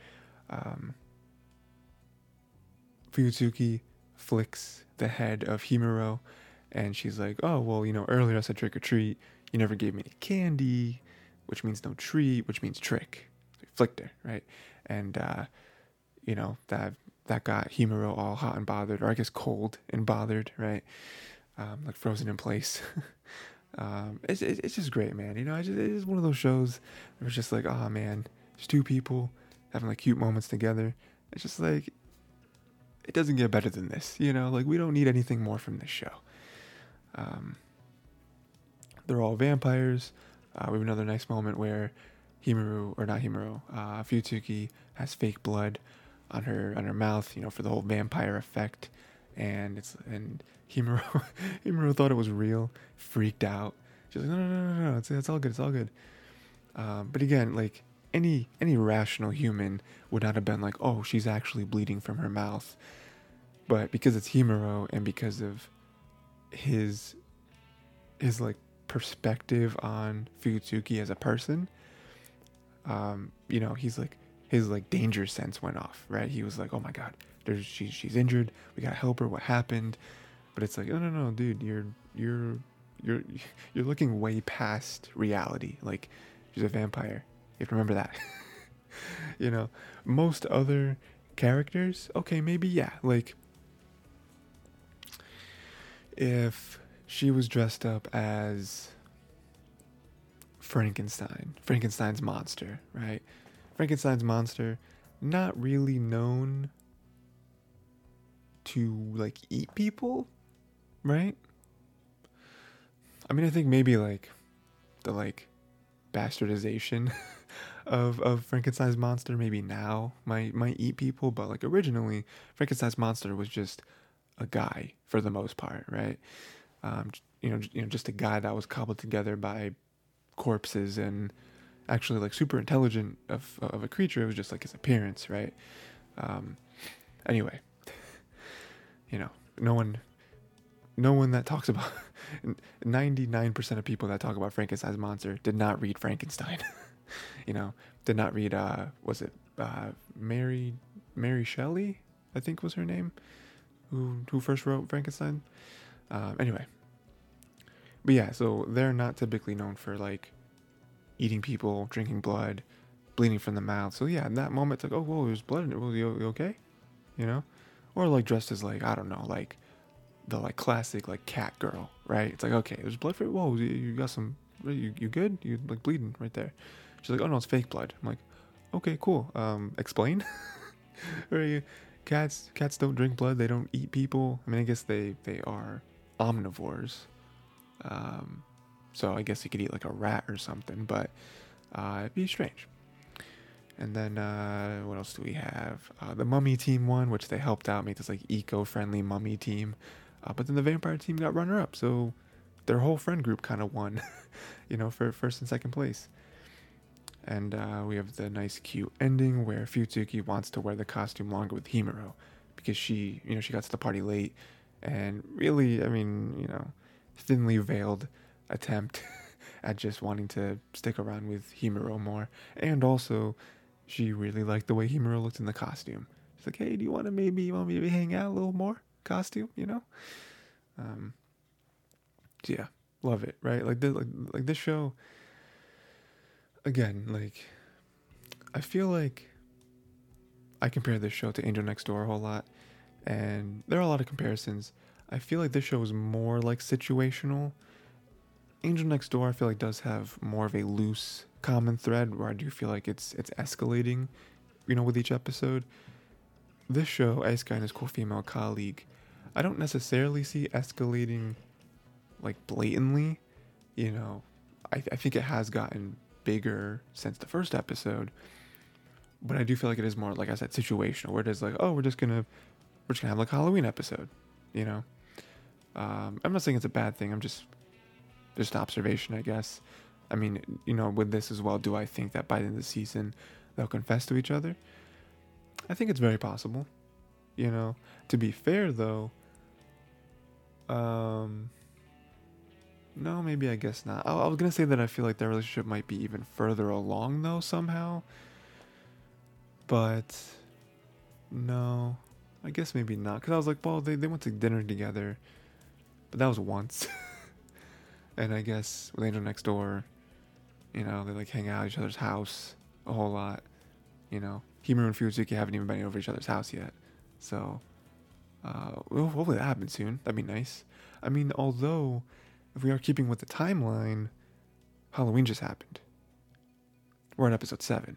um, Fuyutsuki flicks the head of Himuro, and she's like, "Oh well, you know, earlier I said trick or treat. You never gave me any candy, which means no treat, which means trick." So flicked her, right? And uh, you know that that got Himuro all hot and bothered, or I guess cold and bothered, right? Um, like frozen in place. *laughs* um, it's, it's just great, man. You know, it's, just, it's one of those shows It was just like, oh man, there's two people having like cute moments together. It's just like it doesn't get better than this, you know. Like we don't need anything more from this show. Um, they're all vampires. Uh, we have another nice moment where Himuro or not Himuro, uh, has fake blood on her on her mouth, you know, for the whole vampire effect, and it's and Himuro *laughs* Himuro thought it was real, freaked out. She's like, no, no, no, no, no, it's it's all good, it's all good. Um, but again, like any any rational human would not have been like, oh, she's actually bleeding from her mouth. But because it's Himuro and because of his his like perspective on Fuyutsuki as a person, um, you know, he's like his like danger sense went off, right? He was like, oh my god, there's she's she's injured, we gotta help her. What happened? But it's like, oh no no, dude, you're you're you're *laughs* you're looking way past reality. Like she's a vampire. You have to remember that. *laughs* you know, most other characters, okay, maybe yeah, like if she was dressed up as Frankenstein, Frankenstein's monster, right? Frankenstein's monster, not really known to like eat people, right? I mean, I think maybe like the like bastardization *laughs* of of Frankenstein's monster maybe now might might eat people, but like originally Frankenstein's monster was just a guy for the most part, right? Um, you know, you know, just a guy that was cobbled together by corpses and actually like super intelligent of of a creature. It was just like his appearance, right? Um, anyway, you know, no one, no one that talks about ninety nine percent of people that talk about Frankenstein's monster did not read Frankenstein. *laughs* you know, did not read. Uh, was it uh, Mary Mary Shelley? I think was her name, who who first wrote Frankenstein. Uh, anyway, but yeah, so they're not typically known for like eating people, drinking blood, bleeding from the mouth. So yeah, in that moment, it's like, oh, whoa, there's blood in it. Was you, you okay? You know, or like dressed as like I don't know, like the like classic like cat girl, right? It's like okay, there's blood for. Whoa, you got some. You you good? You like bleeding right there. She's like, oh no, it's fake blood. I'm like, okay, cool. Um, explain. *laughs* or cats cats don't drink blood. They don't eat people. I mean, I guess they they are omnivores. Um, so I guess you could eat like a rat or something, but uh, it'd be strange. And then uh, what else do we have? Uh, the mummy team won, which they helped out make this like eco-friendly mummy team. Uh, but then the vampire team got runner-up, so their whole friend group kind of won, *laughs* you know, for first and second place. And uh, we have the nice, cute ending where Fuyutsuki wants to wear the costume longer with Himuro because she, you know, she got to the party late, and really, I mean, you know, thinly veiled attempt *laughs* at just wanting to stick around with Himuro more, and also she really liked the way Himuro looked in the costume. She's like, "Hey, do you want to maybe you want me to hang out a little more costume? You know?" Um. Yeah, love it. Right, like this, like, like this show again, like I feel like I compare this show to Angel Next Door a whole lot, and there are a lot of comparisons. I feel like this show is more like situational. Angel Next Door, I feel like does have more of a loose common thread where I do feel like it's it's escalating, you know, with each episode. This show, Ice Guy and his cool female colleague, I don't necessarily see escalating like blatantly. You know, I, I think it has gotten bigger since the first episode. But I do feel like it is more, like I said, situational, where it is like, oh, we're just gonna, we're just gonna have like a Halloween episode, you know. Um, I'm not saying it's a bad thing. I'm just just observation, I guess. I mean, you know, with this as well, do I think that by the end of the season they'll confess to each other? I think it's very possible. You know, to be fair though, um, no, maybe I guess not. I, I was gonna say that I feel like their relationship might be even further along though somehow, but no, I guess maybe not. Cause I was like, well, they they went to dinner together, but that was once, *laughs* and I guess with Angel Next Door, you know, they like hang out at each other's house a whole lot. You know, Himuro and Fuyutsuki haven't even been over each other's house yet, so uh, hopefully that happens soon. That'd be nice. I mean, although if we are keeping with the timeline, Halloween just happened. We're in episode seven.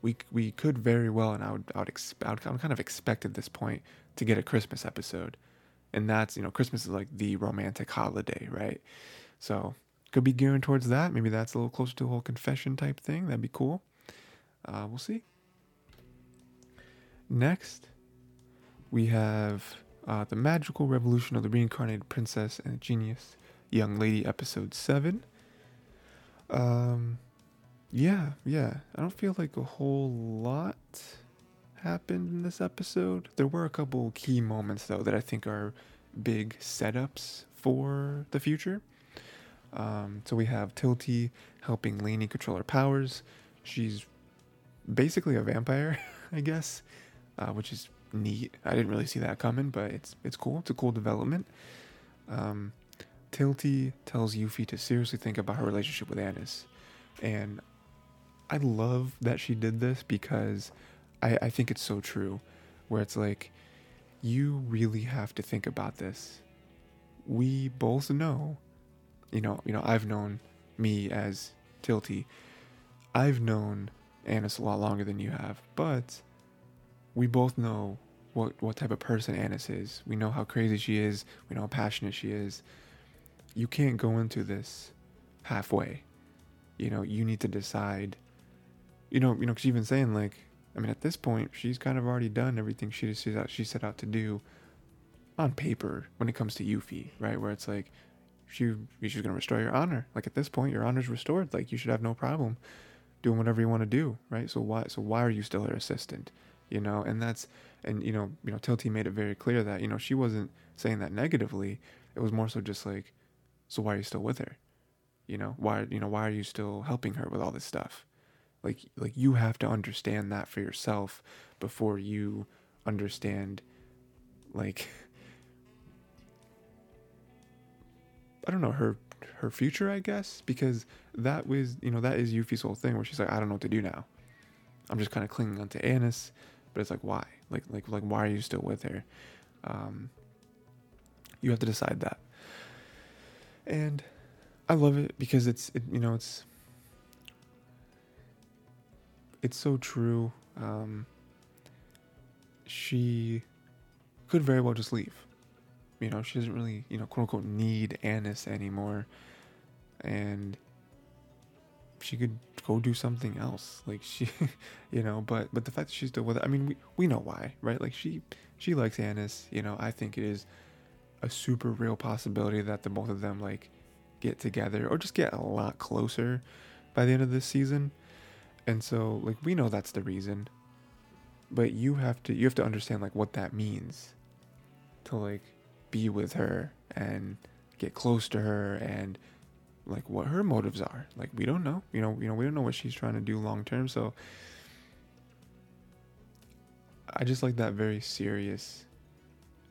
We we could very well, and I would I would, exp- I would kind of expect at this point to get a Christmas episode, and that's you know Christmas is like the romantic holiday, right? So could be gearing towards that. Maybe that's a little closer to a whole confession type thing. That'd be cool. Uh, we'll see. Next, we have uh, The Magical Revolution of the Reincarnated Princess and Genius Young Lady, Episode 7. Um, yeah, yeah. I don't feel like a whole lot happened in this episode. There were a couple key moments, though, that I think are big setups for the future. Um, so we have Tilty helping Lainie control her powers. She's basically a vampire, *laughs* I guess, uh, which is neat. I didn't really see that coming, but it's it's cool. It's a cool development. Um, Tilty tells Yuffie to seriously think about her relationship with Anis, and I love that she did this because I, I think it's so true. Where it's like, you really have to think about this. We both know, you know, you know, I've known me as Tilty. I've known Anis a lot longer than you have, but we both know what what type of person Anis is. We know how crazy she is. We know how passionate she is. You can't go into this halfway. You know, you need to decide. You know, you know, she's even saying like, I mean, at this point, she's kind of already done everything she out she set out to do on paper when it comes to Yuffie, right? Where it's like, she she's gonna restore your honor. Like at this point, your honor's restored. Like you should have no problem doing whatever you want to do, right? So why so why are you still her assistant? You know, and that's and you know, you know, Tilty made it very clear that you know she wasn't saying that negatively. It was more so just like, so why are you still with her? You know, why you know why are you still helping her with all this stuff? Like like you have to understand that for yourself before you understand like I don't know her her future, I guess, because that was you know that is Yuffie's whole thing where she's like I don't know what to do now. I'm just kind of clinging onto Anis, but it's like why? Like like like why are you still with her? Um, you have to decide that. And I love it because it's it, you know it's it's so true. Um, she could very well just leave. You know, she doesn't really, you know, quote unquote need Anis anymore. And she could go do something else. Like she, *laughs* you know, but but the fact that she's still with it, I mean, we we know why, right? Like she she likes Anis. You know, I think it is a super real possibility that the both of them like get together or just get a lot closer by the end of this season. And so like we know that's the reason. But you have to you have to understand like what that means to like be with her and get close to her and like what her motives are. Like we don't know. You know, you know, we don't know what she's trying to do long term. So I just like that very serious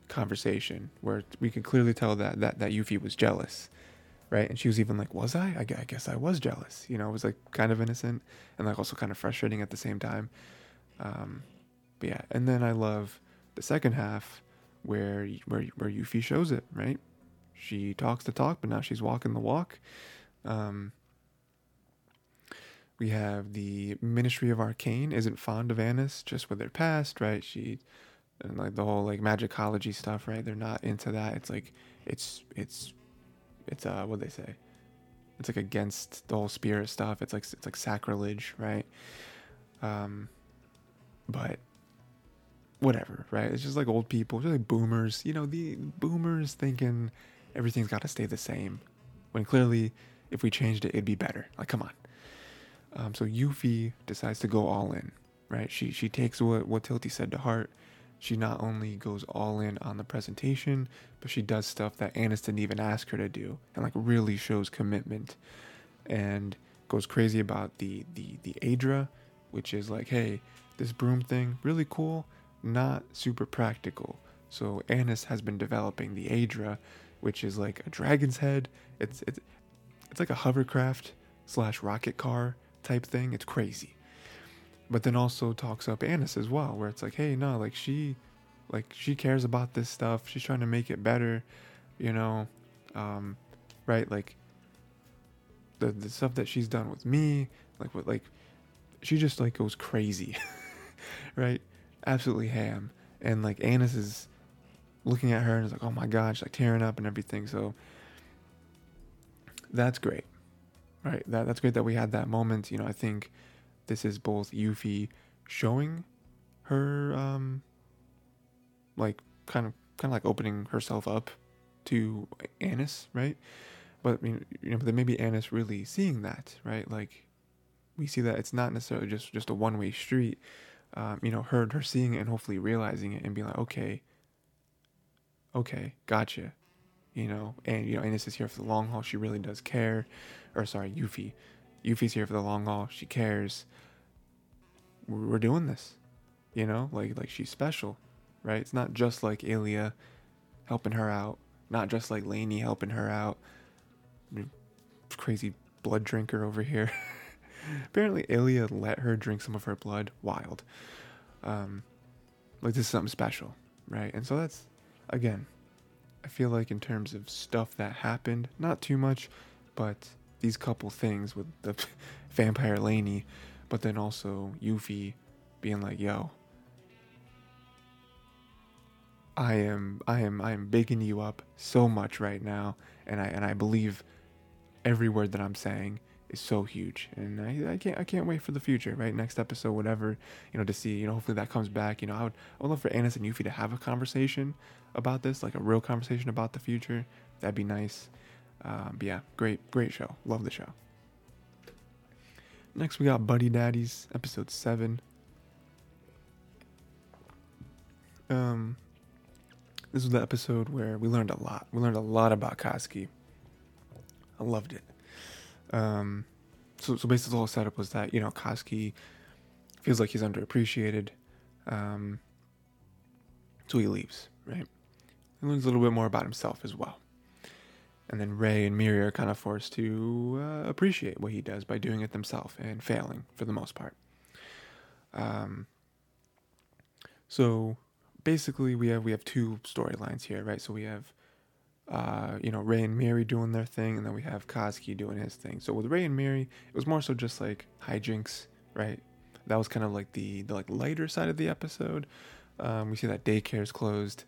conversation where we can clearly tell that that that Yuffie was jealous, right? And she was even like, "Was I? I, I guess I was jealous." You know, it was like kind of innocent and like also kind of frustrating at the same time. Um, but yeah, and then I love the second half where where where Yuffie shows it, right? She talks the talk, but now she's walking the walk. Um, we have the Ministry of Arcane isn't fond of Anis just with their past, right? She and like the whole like magicology stuff, right? They're not into that. It's like it's it's it's uh what they say? It's like against the whole spirit stuff. It's like it's like sacrilege, right? Um, but whatever, right? It's just like old people, just like boomers. You know, the boomers thinking everything's got to stay the same, when clearly, if we changed it, it'd be better. Like, come on. Um, so Yuffie decides to go all in, right? She she takes what what Tilty said to heart. She not only goes all in on the presentation, but she does stuff that Anis didn't even ask her to do, and like really shows commitment, and goes crazy about the the the Aedra, which is like, hey, this broom thing really cool, not super practical. So Anis has been developing the Aedra, which is like a dragon's head. It's it's it's like a hovercraft slash rocket car type thing. It's crazy. But then also talks up Anis as well, where it's like, hey, no, like she like she cares about this stuff. She's trying to make it better, you know. Um, right? Like the the stuff that she's done with me, like what like she just like goes crazy. *laughs* right? Absolutely ham. And like Anis is looking at her and it's like, oh my god, she's like tearing up and everything. So that's great. Right. That that's great that we had that moment. You know, I think this is both Yuffie showing her um like kind of kind of like opening herself up to Anis, right? But I mean, you know, but then maybe Anis really seeing that, right? Like we see that it's not necessarily just just a one way street. Um, you know, her her seeing it and hopefully realizing it and being like, okay, okay, gotcha. You know, and you know, Anis is here for the long haul. She really does care. Or sorry, Yuffie. Yuffie's here for the long haul. She cares. We're, doing this. You know, like like she's special, right? It's not just like Ilia helping her out. Not just like Lainie helping her out. Crazy blood drinker over here. *laughs* Apparently, Ilia let her drink some of her blood. Wild. Um, like this is something special, right? And so that's again, I feel like in terms of stuff that happened, not too much, but these couple things with the *laughs* vampire Lainie, but then also Yuffie being like, "Yo, I am, I am, I am bigging you up so much right now, and I and I believe every word that I'm saying." is so huge and I, I can't I can't wait for the future right next episode whatever you know to see you know hopefully that comes back you know I would I would love for Anis and Yuffie to have a conversation about this like a real conversation about the future that'd be nice. Um, yeah great great show. Love the show. Next we got Buddy Daddies episode 7 um this was the episode where we learned a lot. We learned a lot about Kasky I loved it. Um, so, so basically the whole setup was that, you know, Kasky feels like he's underappreciated. Um, so he leaves, right? He learns a little bit more about himself as well. And then Ray and Miri are kind of forced to uh, appreciate what he does by doing it themselves and failing for the most part. Um, so basically, we have we have two storylines here, right? So we have uh, you know, Ray and Miri doing their thing, and then we have Kasky doing his thing. So with Ray and Miri, it was more so just like hijinks, right? That was kind of like the, the like lighter side of the episode. Um, we see that daycare is closed.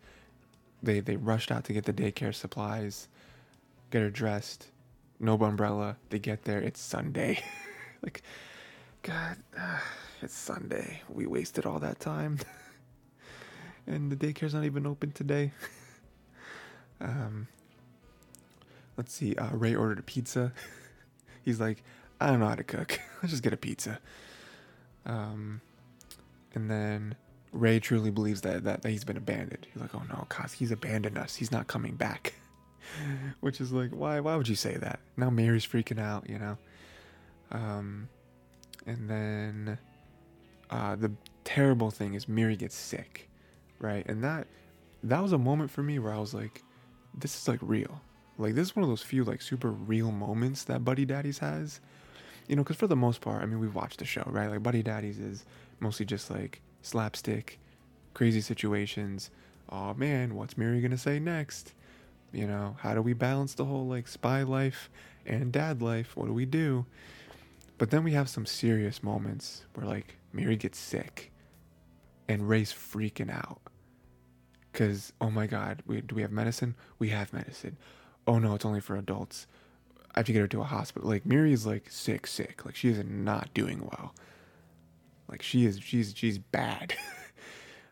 They they rushed out to get the daycare supplies, get her dressed. No umbrella. They get there. It's Sunday. *laughs* like, God, uh, it's Sunday. We wasted all that time, *laughs* and the daycare's not even open today. *laughs* Um, let's see. Uh, Ray ordered a pizza. He's like, I don't know how to cook. Let's just get a pizza. Um, and then Ray truly believes that, that, that he's been abandoned. He's like, oh no, cause he's abandoned us. He's not coming back. *laughs* Which is like, why? Why would you say that? Now Miri's freaking out, you know. Um, and then uh, the terrible thing is Miri gets sick, right? And that that was a moment for me where I was like, this is like real. Like this is one of those few like super real moments that Buddy Daddies has. You know, because for the most part, I mean, we've watched the show, right? Like Buddy Daddies is mostly just like slapstick, crazy situations. Oh man, what's Miri gonna say next? You know, how do we balance the whole like spy life and dad life? What do we do? But then we have some serious moments where like Miri gets sick and Ray's freaking out because oh my god, we, do we have medicine? We have medicine. Oh no, it's only for adults. I have to get her to a hospital. Like Miri is like sick, sick. Like she is not doing well. Like she is, she's she's bad. *laughs*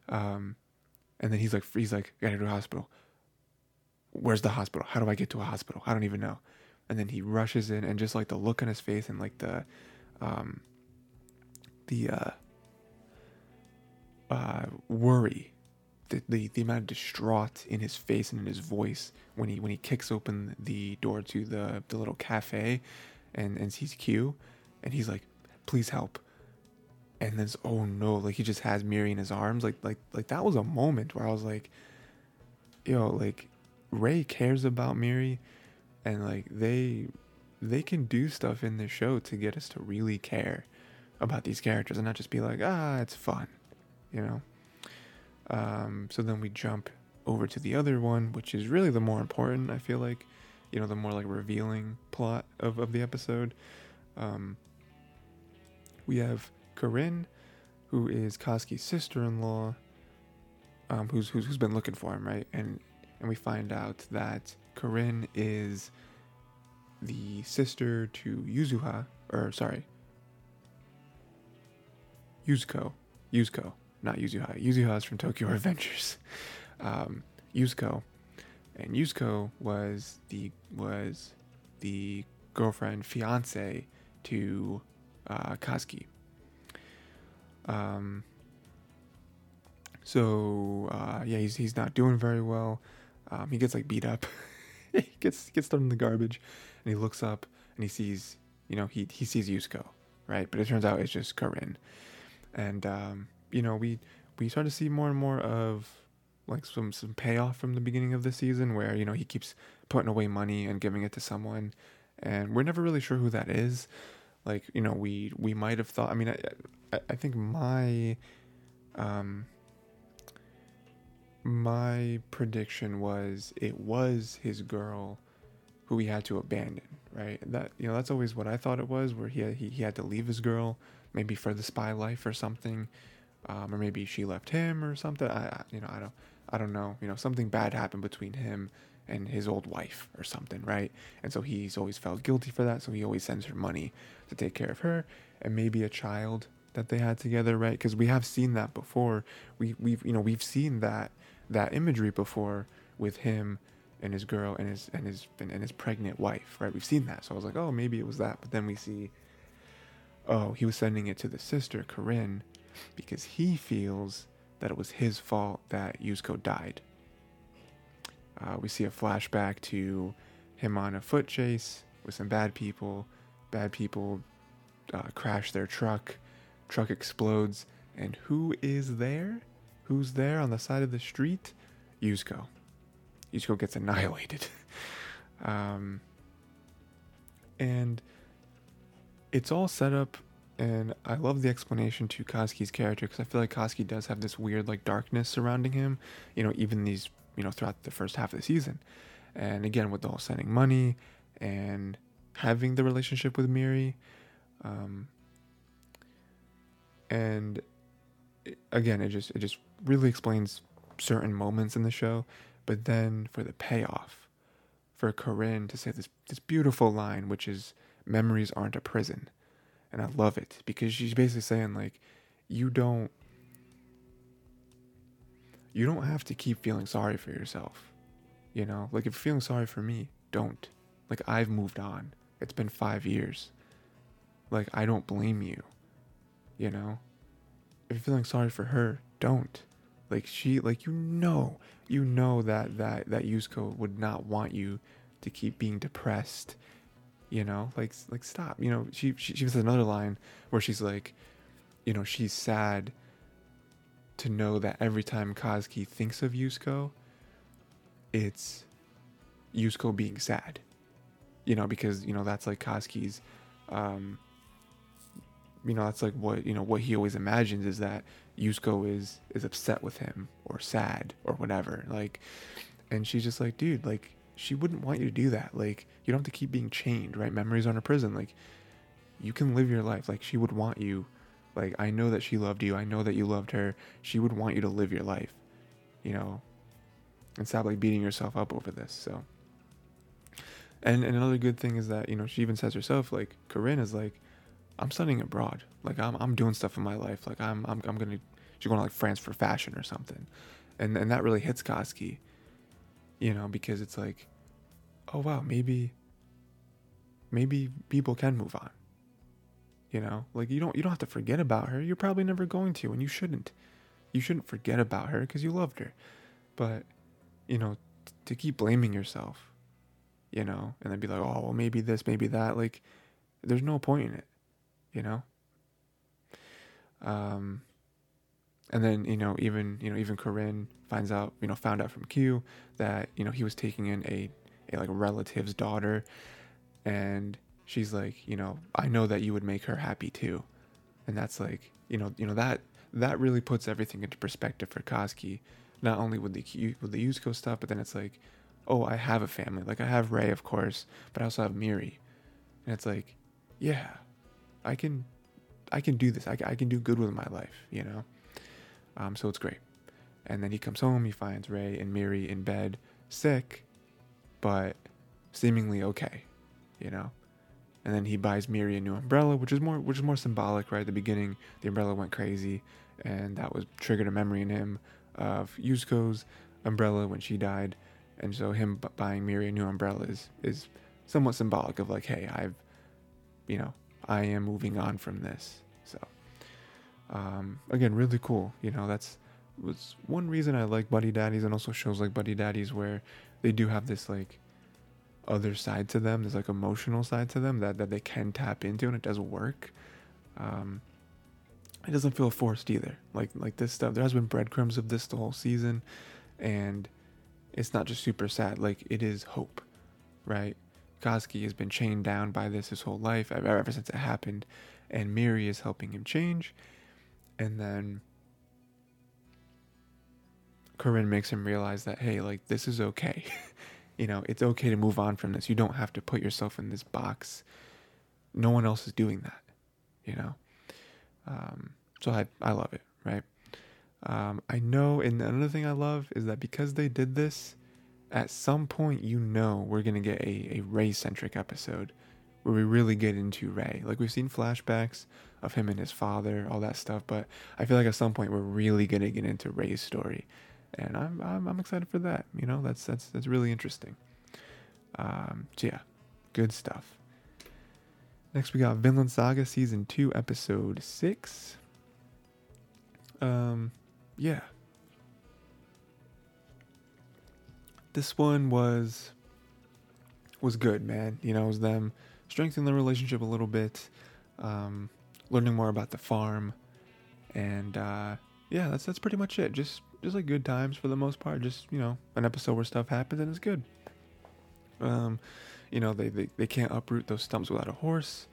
Um, and then he's like, he's like, gotta go to hospital. Where's the hospital? How do I get to a hospital? I don't even know. And then he rushes in, and just like the look on his face and like the, um, the uh, uh, worry, the, the the amount of distraught in his face and in his voice when he when he kicks open the door to the the little cafe, and and sees Q, and he's like, please help. And then oh no, like he just has Miri in his arms, like like like that was a moment where I was like, yo, like Ray cares about Miri, and like they they can do stuff in this show to get us to really care about these characters and not just be like, ah, it's fun, you know. Um, so then we jump over to the other one, which is really the more important. I feel like, you know, the more like revealing plot of of the episode. Um, we have Corinne, who is Koski's sister-in-law, um, who's, who's who's been looking for him, right? And and we find out that Corinne is the sister to Yuzuha, or sorry, Yuzuko, Yuzuko, not Yuzuha. Yuzuha is from Tokyo *laughs* Revengers. Um, Yuzuko, and Yuzuko was the was the girlfriend, fiance to uh, Koski. Um, so uh, yeah, he's he's not doing very well. Um, he gets like beat up. *laughs* he gets gets thrown in the garbage, and he looks up and he sees you know he he sees Yuzuko, right? But it turns out it's just Corinne, and um, you know we we start to see more and more of like some some payoff from the beginning of the season where you know he keeps putting away money and giving it to someone, and we're never really sure who that is. Like you know we we might have thought. I mean I I, think my um my prediction was it was his girl who he had to abandon, right? That you know that's always what I thought it was, where he had, he, he had to leave his girl, maybe for the spy life or something, um, or maybe she left him or something. I, I you know I don't I don't know. You know something bad happened between him and his old wife or something, right? And so he's always felt guilty for that, so he always sends her money to take care of her and maybe a child that they had together, right? Because we have seen that before. We we've you know we've seen that that imagery before with him and his girl and his and his and his pregnant wife, right? We've seen that. So I was like, oh, maybe it was that. But then we see, oh, he was sending it to the sister Corinne because he feels that it was his fault that Yuzuko died. Uh, we see a flashback to him on a foot chase with some bad people. Bad people uh, crash their truck. Truck explodes, and who is there? who's there on the side of the street? Yuzuko. Yuzuko gets annihilated. *laughs* um, and it's all set up, and I love the explanation to Koski's character because I feel like Koski does have this weird like darkness surrounding him. You know, even these you know throughout the first half of the season, and again with the whole sending money and having the relationship with Miri. Um, and again, it just it just really explains certain moments in the show, but then for the payoff, for Corinne to say this this beautiful line, which is "memories aren't a prison," and I love it because she's basically saying like, you don't you don't have to keep feeling sorry for yourself, you know. Like if you're feeling sorry for me, don't. Like I've moved on. It's been five years. Like I don't blame you, you know if you're feeling sorry for her, don't. Like she, like you know, you know that that that Yuzuko would not want you to keep being depressed. You know, like like stop. You know, she she, she has another line where she's like, you know, she's sad to know that every time Koski thinks of Yuzuko, it's Yuzuko being sad. You know, because you know that's like Koski's um, you know that's like what you know what he always imagines is that Yuzuko is is upset with him or sad or whatever. Like and she's just like dude like she wouldn't want you to do that. Like you don't have to keep being chained right? Memories on a prison. Like you can live your life. Like she would want you like I know that she loved you I know that you loved her she would want you to live your life you know and stop like beating yourself up over this so and, and another good thing is that you know she even says herself like Corinne is like I'm studying abroad. Like I'm I'm doing stuff in my life. Like I'm I'm I'm gonna she's going to like France for fashion or something, and and that really hits Koski, you know, because it's like, oh wow, maybe. Maybe people can move on. You know, like you don't you don't have to forget about her. You're probably never going to, and you shouldn't. You shouldn't forget about her because you loved her. But, you know, t- to keep blaming yourself, you know, and then be like, oh well, maybe this, maybe that. Like, there's no point in it, you know. Um, and then you know even you know even Corinne finds out you know found out from Q that you know he was taking in a a like relative's daughter, and she's like you know I know that you would make her happy too, and that's like you know you know that that really puts everything into perspective for Koski, not only with the with the Yuzuko stuff, but then it's like, oh I have a family. Like I have Ray, of course, but I also have Miri, and it's like, yeah, I can I can do this. I, I can do good with my life you know? Um, so it's great. And then he comes home, he finds Ray and Miri in bed, sick, but seemingly okay, you know. And then he buys Miri a new umbrella, which is more which is more symbolic, right? At the beginning, the umbrella went crazy, and that was triggered a memory in him of Yuzuko's umbrella when she died, and so him b- buying Miri a new umbrella is is somewhat symbolic of like, hey, I've, you know, I am moving on from this. So um, again, really cool. You know, that's was one reason I like Buddy Daddies and also shows like Buddy Daddies where they do have this like other side to them. There's like emotional side to them that, that they can tap into and it does work. Um, it doesn't feel forced either. Like like this stuff. There has been breadcrumbs of this the whole season, and it's not just super sad. Like it is hope, right? Koski has been chained down by this his whole life ever, ever since it happened, and Miri is helping him change and then Corinne makes him realize that hey, like this is okay. *laughs* you know, it's okay to move on from this. You don't have to put yourself in this box. No one else is doing that. You know, um, so I I love it. Right. Um, I know, and another thing I love is that because they did this, at some point you know we're gonna get a a Rei centric episode where we really get into Ray. Like we've seen flashbacks of him and his father, all that stuff, but I feel like at some point we're really gonna get into Ray's story, and I'm I'm, I'm excited for that. You know, that's that's that's really interesting. Um, so yeah, good stuff. Next we got Vinland Saga season two, episode six. Um, yeah. This one was was good, man. You know, it was them strengthening the relationship a little bit, um, learning more about the farm, and uh, yeah, that's that's pretty much it. Just just like good times for the most part. Just you know, an episode where stuff happens and it's good. Um, you know, they, they they can't uproot those stumps without a horse.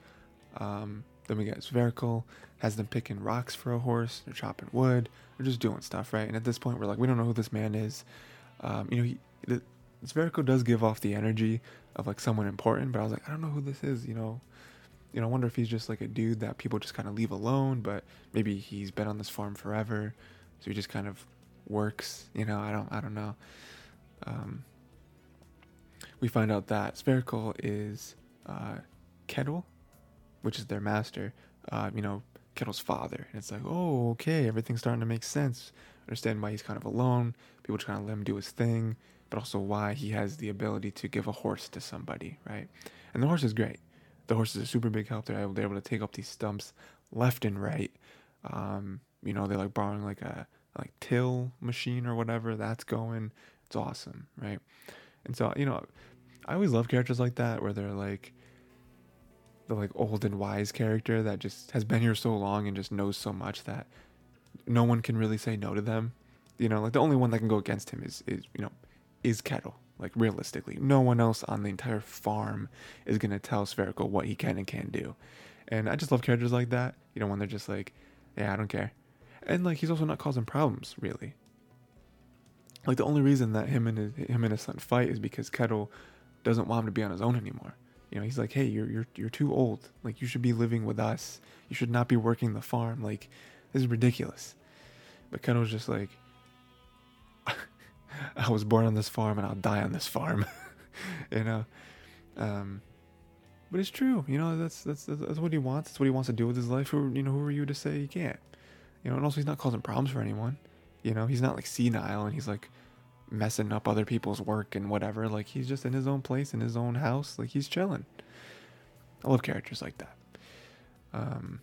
Um, then we got Sverkel has them picking rocks for a horse. They're chopping wood. They're just doing stuff, right? And at this point, we're like, we don't know who this man is. Um, you know, he, the, does give off the energy of like someone important, but I was like, I don't know who this is, you know. You know, I wonder if he's just like a dude that people just kind of leave alone, but maybe he's been on this farm forever, so he just kind of works. You know, I don't, I don't know. Um, we find out that Sverkel is uh, Ketil, which is their master. Uh, you know, Ketil's father, and it's like, oh, okay, everything's starting to make sense. Understand why he's kind of alone. People kind of let him do his thing but also why he has the ability to give a horse to somebody, right? And the horse is great. The horse is a super big help. They're able, able to take up these stumps left and right. Um, you know, they're like borrowing like a like till machine or whatever that's going. It's awesome, right? And so you know, I always love characters like that where they're like the like old and wise character that just has been here so long and just knows so much that no one can really say no to them. You know, like the only one that can go against him is is you know is Ketil. Like realistically, no one else on the entire farm is gonna tell Sverkel what he can and can't do. And I just love characters like that. You know, when they're just like, yeah, I don't care. And like he's also not causing problems really. Like the only reason that him and his, him and his son fight is because Ketil doesn't want him to be on his own anymore. You know, he's like, hey, you're you're you're too old. Like you should be living with us. You should not be working the farm. Like this is ridiculous. But Ketil's just like, I was born on this farm and I'll die on this farm. *laughs* you know, um, but it's true. You know, that's, that's that's what he wants. That's what he wants to do with his life. Who you know, who are you to say he can't? You know, and also he's not causing problems for anyone. You know, he's not like senile and he's like messing up other people's work and whatever. Like he's just in his own place in his own house. Like he's chilling. I love characters like that. Um,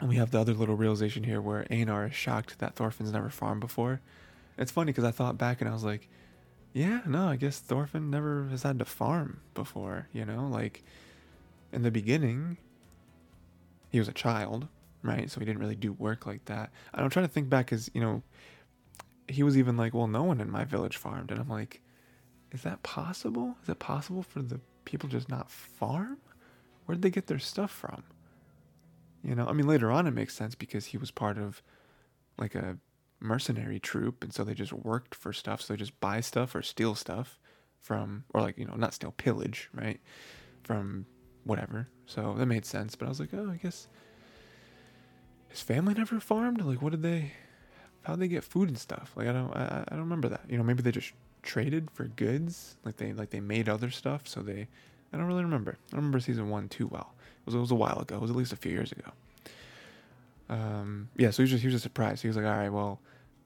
and we have the other little realization here where Einar is shocked that Thorfinn's never farmed before. It's funny because I thought back and I was like, yeah, no, I guess Thorfinn never has had to farm before, you know? Like, in the beginning, he was a child, right? So he didn't really do work like that. And I'm trying to think back because, you know, he was even like, well, no one in my village farmed. And I'm like, is that possible? Is it possible for the people just not farm? Where'd they get their stuff from? You know, I mean, later on it makes sense because he was part of like a mercenary troop, and so they just worked for stuff. So they just buy stuff or steal stuff from, or like, you know, not steal, pillage, right? From whatever. So that made sense. But I was like, oh, I guess his family never farmed. Like, what did they? How did they get food and stuff? Like, I don't, I, I don't remember that. You know, maybe they just traded for goods. Like they, like they made other stuff. So they, I don't really remember. I don't remember season one too well. It was, it was a while ago. It was at least a few years ago. Um, yeah, so he was just he was just surprised. He was like, "All right, well,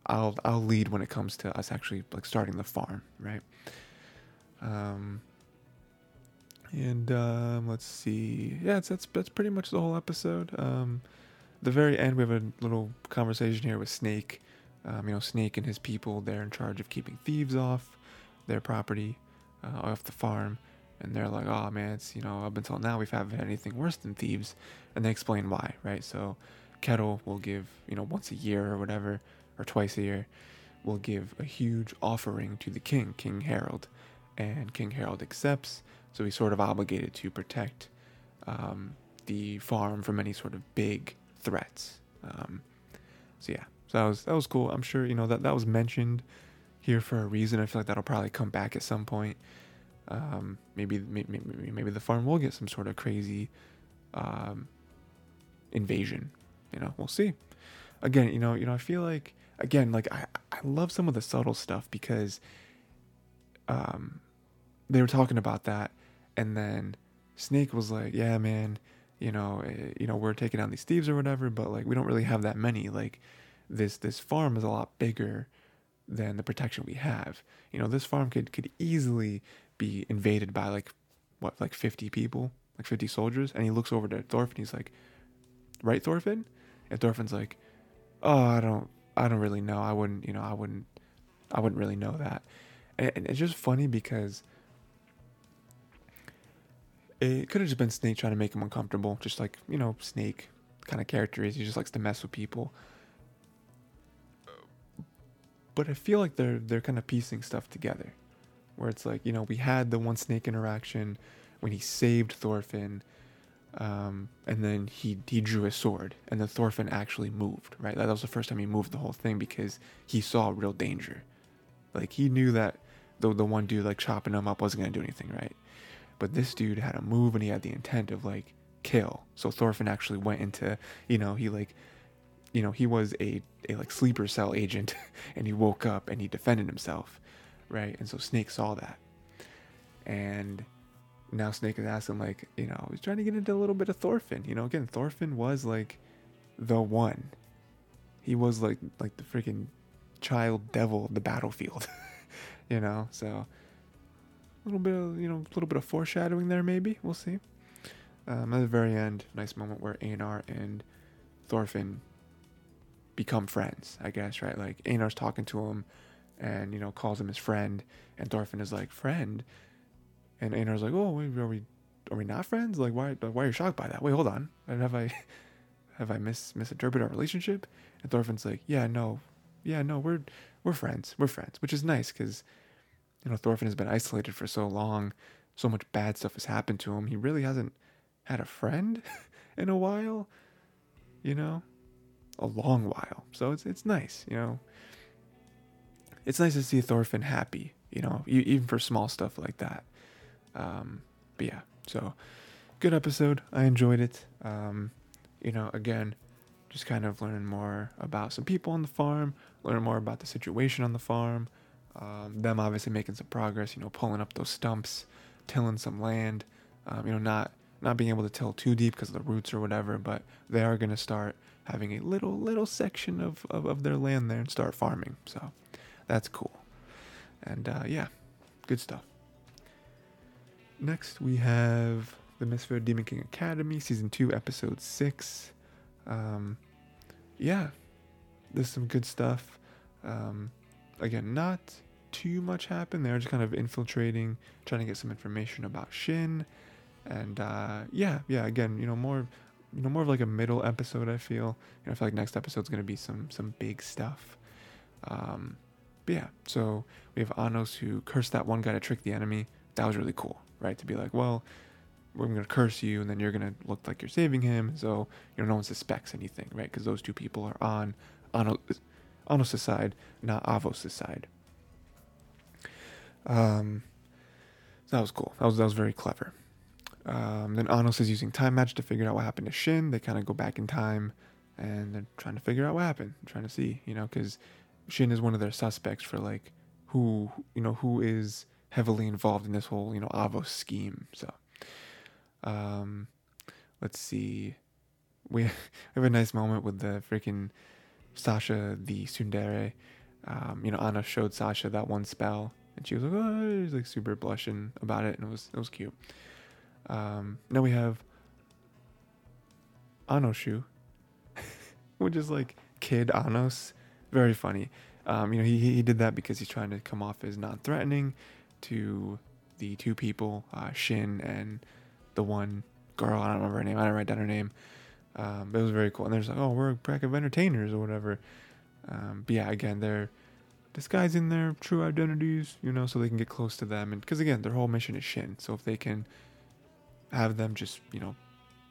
I'll I'll lead when it comes to us actually like starting the farm, right?" Um, and um, let's see, yeah, that's that's that's pretty much the whole episode. Um, the very end, we have a little conversation here with Snake. Um, you know, Snake and his people, they're in charge of keeping thieves off their property, uh, off the farm and they're like, "Oh man, it's you know up until now we've haven't had anything worse than thieves," and they explain why, right? So, Ketil will give you know once a year or whatever, or twice a year, will give a huge offering to the king, King Harold, and King Harold accepts. So he's sort of obligated to protect um, the farm from any sort of big threats. Um, so yeah, so that was that was cool. I'm sure you know that that was mentioned here for a reason. I feel like that'll probably come back at some point um, maybe, maybe maybe the farm will get some sort of crazy um, invasion. You know, we'll see. Again, you know, you know, I feel like again, like I I love some of the subtle stuff because um, they were talking about that, and then Snake was like, "Yeah, man, you know, eh, you know, we're taking down these thieves or whatever, but like we don't really have that many. Like this this farm is a lot bigger." than the protection we have. You know, this farm could could easily be invaded by like what like 50 people like 50 soldiers and he looks over to thorfinn he's like right thorfinn and thorfinn's like oh i don't i don't really know i wouldn't you know i wouldn't i wouldn't really know that and, and it's just funny because it could have just been snake trying to make him uncomfortable just like you know snake kind of character is he just likes to mess with people but i feel like they're they're kind of piecing stuff together where it's like you know we had the one snake interaction when he saved Thorfinn, um, and then he he drew his sword, and then Thorfinn actually moved. Right, that was the first time he moved the whole thing because he saw real danger. Like he knew that the the one dude like chopping him up wasn't gonna do anything, right? But this dude had a move, and he had the intent of like kill. So Thorfinn actually went into you know he like you know he was a a like sleeper cell agent, *laughs* and he woke up and he defended himself right? And so Snake saw that. And now Snake is asking, like, you know, he's trying to get into a little bit of Thorfinn. You know, again, Thorfinn was like the one. He was like like the freaking child devil of the battlefield. *laughs* you know, so little bit of you know, a little bit of foreshadowing there maybe. We'll see. Um, at the very end, nice moment where Einar and Thorfinn become friends, I guess, right? Like Einar's talking to him and you know calls him his friend, and Thorfinn is like friend, and Einar's like, oh, are we are we not friends? Like why why are you shocked by that? Wait, hold on, have I *laughs* have I mis misinterpreted our relationship? And Thorfinn's like, yeah, no, yeah, no, we're we're friends, we're friends, which is nice because you know Thorfinn has been isolated for so long, so much bad stuff has happened to him. He really hasn't had a friend *laughs* in a while, you know, a long while. So it's it's nice, you know it's nice to see Thorfinn happy, you know, even for small stuff like that. Um, but yeah, so good episode. I enjoyed it. Um, you know, again, just kind of learning more about some people on the farm, learning more about the situation on the farm. Um, them obviously making some progress, you know, pulling up those stumps, tilling some land. Um, you know, not not being able to till too deep because of the roots or whatever, but they are going to start having a little little section of, of, of their land there and start farming. So that's cool. And uh, yeah, good stuff. Next, we have the Misfit Demon King Academy, Season 2, Episode 6. Um, yeah, there's some good stuff. Um, again, not too much happen. They're just kind of infiltrating, trying to get some information about Shin. And uh, yeah, yeah, again, you know, more you know, more of like a middle episode, I feel. You know, I feel like next episode's gonna be some some big stuff. Um, but yeah, so we have Anos who cursed that one guy to trick the enemy. That was really cool, right? To be like, well, we're gonna curse you, and then you're gonna look like you're saving him, so you know no one suspects anything, right? Because those two people are on Anos, Anos' side, not Avos' side. Um, that was cool. That was that was very clever. Um, then Anos is using time match to figure out what happened to Shin. They kind of go back in time, and they're trying to figure out what happened, trying to see, you know, because Shin is one of their suspects for like who you know who is heavily involved in this whole you know Avos scheme. So, um, let's see, *laughs* we have a nice moment with the freaking Sasha the Tsundere. Um, you know, Anna showed Sasha that one spell, and she was like, "Oh," like super blushing about it, and it was it was cute. Um, now we have Anoshu, *laughs* which is like kid Anos very funny. Um, you know, he he did that because he's trying to come off as non-threatening to the two people, uh, Shin and the one girl. I don't remember her name. I didn't write down her name. Um, but it was very cool. And there's like, oh, we're a pack of entertainers or whatever. Um, but yeah, again, they're disguising their true identities, you know, so they can get close to them. And because again, their whole mission is Shin. So if they can have them just, you know,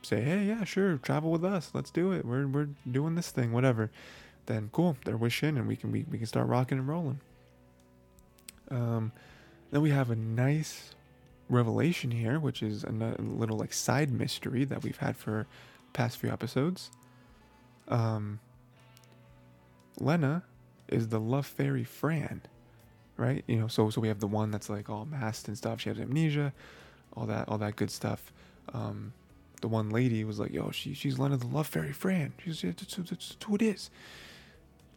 say, hey, yeah, sure, travel with us. Let's do it. We're we're doing this thing, whatever then cool, they're wishing, and we can we, we can start rocking and rolling. Um, then we have a nice revelation here, which is a little like side mystery that we've had for past few episodes. Um, Lena is the love fairy Fran, right? You know, so so we have the one that's like all masked and stuff. She has amnesia, all that all that good stuff. Um, the one lady was like, "Yo, she she's Lena the love fairy Fran. She's that's, that's, who it is."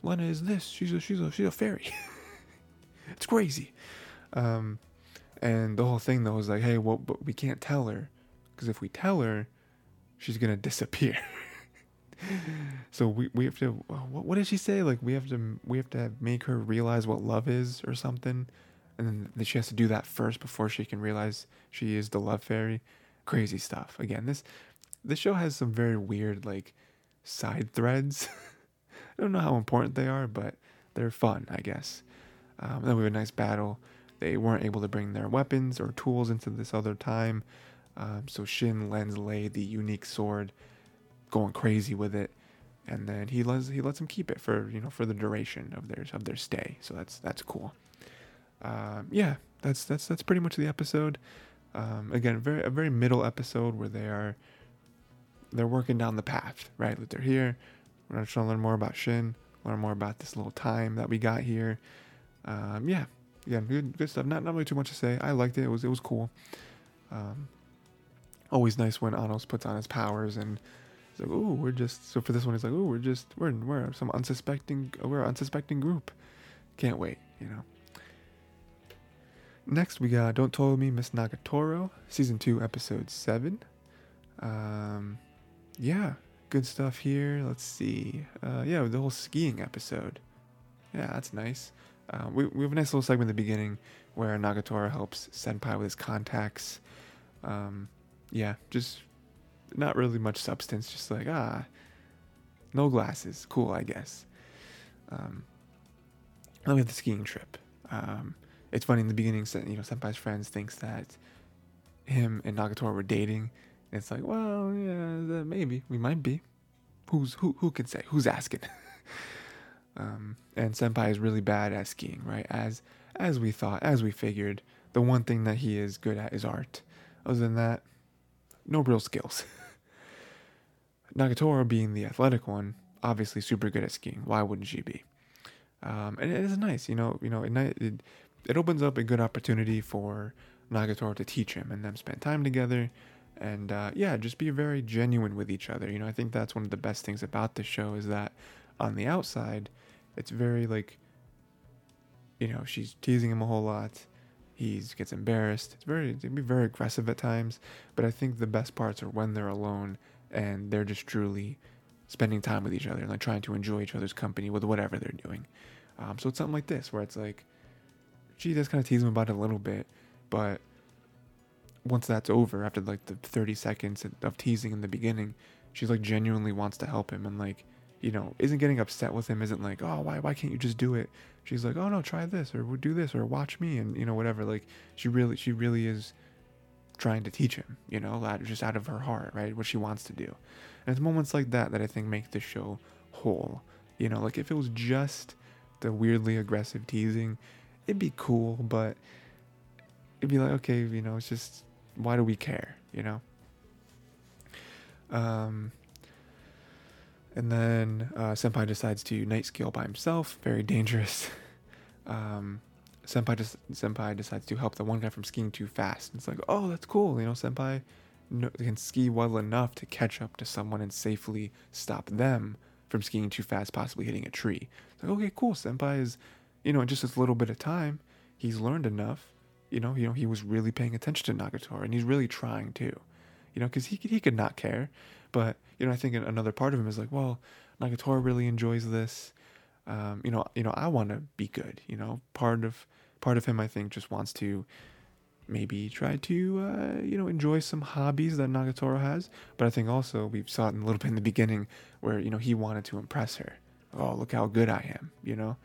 Lena is this. She's a she's a she's a fairy. *laughs* it's crazy. Um, and the whole thing though was like, hey, well, but we can't tell her because if we tell her, she's gonna disappear. *laughs* so we, we have to what, what did she say? Like we have to we have to make her realize what love is or something. And then she has to do that first before she can realize she is the love fairy. Crazy stuff. Again this this show has some very weird like side threads. *laughs* I don't know how important they are, but they're fun, I guess. Um, then we have a nice battle. They weren't able to bring their weapons or tools into this other time, um, so Shin lends Lei the unique sword, going crazy with it, and then he lets he lets him keep it for you know for the duration of their of their stay. So that's that's cool. Um, yeah, that's that's that's pretty much the episode. Um, again, very a very middle episode where they are they're working down the path, right? That they're here, we're trying to learn more about Shin, learn more about this little time that we got here. Um, yeah, yeah, good, good stuff. Not not really too much to say. I liked it. It was it was cool. Um, always nice when Anos puts on his powers and he's like, oh, we're just." So for this one, he's like, oh, we're just we're we're some unsuspecting we're unsuspecting group." Can't wait, you know. Next, we got Don't Tell Me Miss Nagatoro, season two, episode seven. Um, yeah, good stuff here. Let's see. Uh, yeah, the whole skiing episode. Yeah, that's nice. Uh, we, we have a nice little segment in the beginning where Nagatoro helps Senpai with his contacts. Um, yeah, just not really much substance. Just like, ah, no glasses. Cool, I guess. Um, then we have the skiing trip. Um, it's funny in the beginning, you know, Senpai's friends thinks that him and Nagatoro were dating it's like, well, yeah, maybe we might be. Who's who? Who can say? Who's asking? *laughs* um, and Senpai is really bad at skiing, right? As as we thought, as we figured. The one thing that he is good at is art. Other than that, no real skills. *laughs* Nagatoro, being the athletic one, obviously super good at skiing. Why wouldn't she be? Um, and it is nice, you know. You know, it, it it opens up a good opportunity for Nagatoro to teach him and them spend time together and uh, yeah, just be very genuine with each other. You know, I think that's one of the best things about the show is that on the outside, it's very like, you know, she's teasing him a whole lot. He gets embarrassed. It's very, it can be very aggressive at times. But I think the best parts are when they're alone and they're just truly spending time with each other and like trying to enjoy each other's company with whatever they're doing. Um, so it's something like this where it's like she does kind of tease him about it a little bit, but once that's over, after like the 30 seconds of teasing in the beginning, she's like genuinely wants to help him and like, you know, isn't getting upset with him, isn't like, oh, why, why can't you just do it? She's like, oh no, try this or do this or watch me and you know whatever. Like she really, she really is trying to teach him, you know, just out of her heart, right? What she wants to do. And it's moments like that that I think make the show whole. You know, like if it was just the weirdly aggressive teasing, it'd be cool, but it'd be like, okay, you know, it's just why do we care, you know? Um, and then uh, Senpai decides to night scale by himself, very dangerous. *laughs* um, Senpai Senpai decides to help the one guy from skiing too fast. And It's like, oh, that's cool, you know. Senpai can ski well enough to catch up to someone and safely stop them from skiing too fast, possibly hitting a tree. It's like, okay, cool. Senpai is, you know, in just a little bit of time, he's learned enough. You know, you know, he was really paying attention to Nagatoro, and he's really trying to, you know, because he could, he could not care, but you know, I think another part of him is like, well, Nagatoro really enjoys this. Um, you know, you know, I want to be good. You know, part of part of him, I think, just wants to maybe try to uh, you know enjoy some hobbies that Nagatoro has. But I think also we saw it in a little bit in the beginning where you know he wanted to impress her. Oh, look how good I am, you know,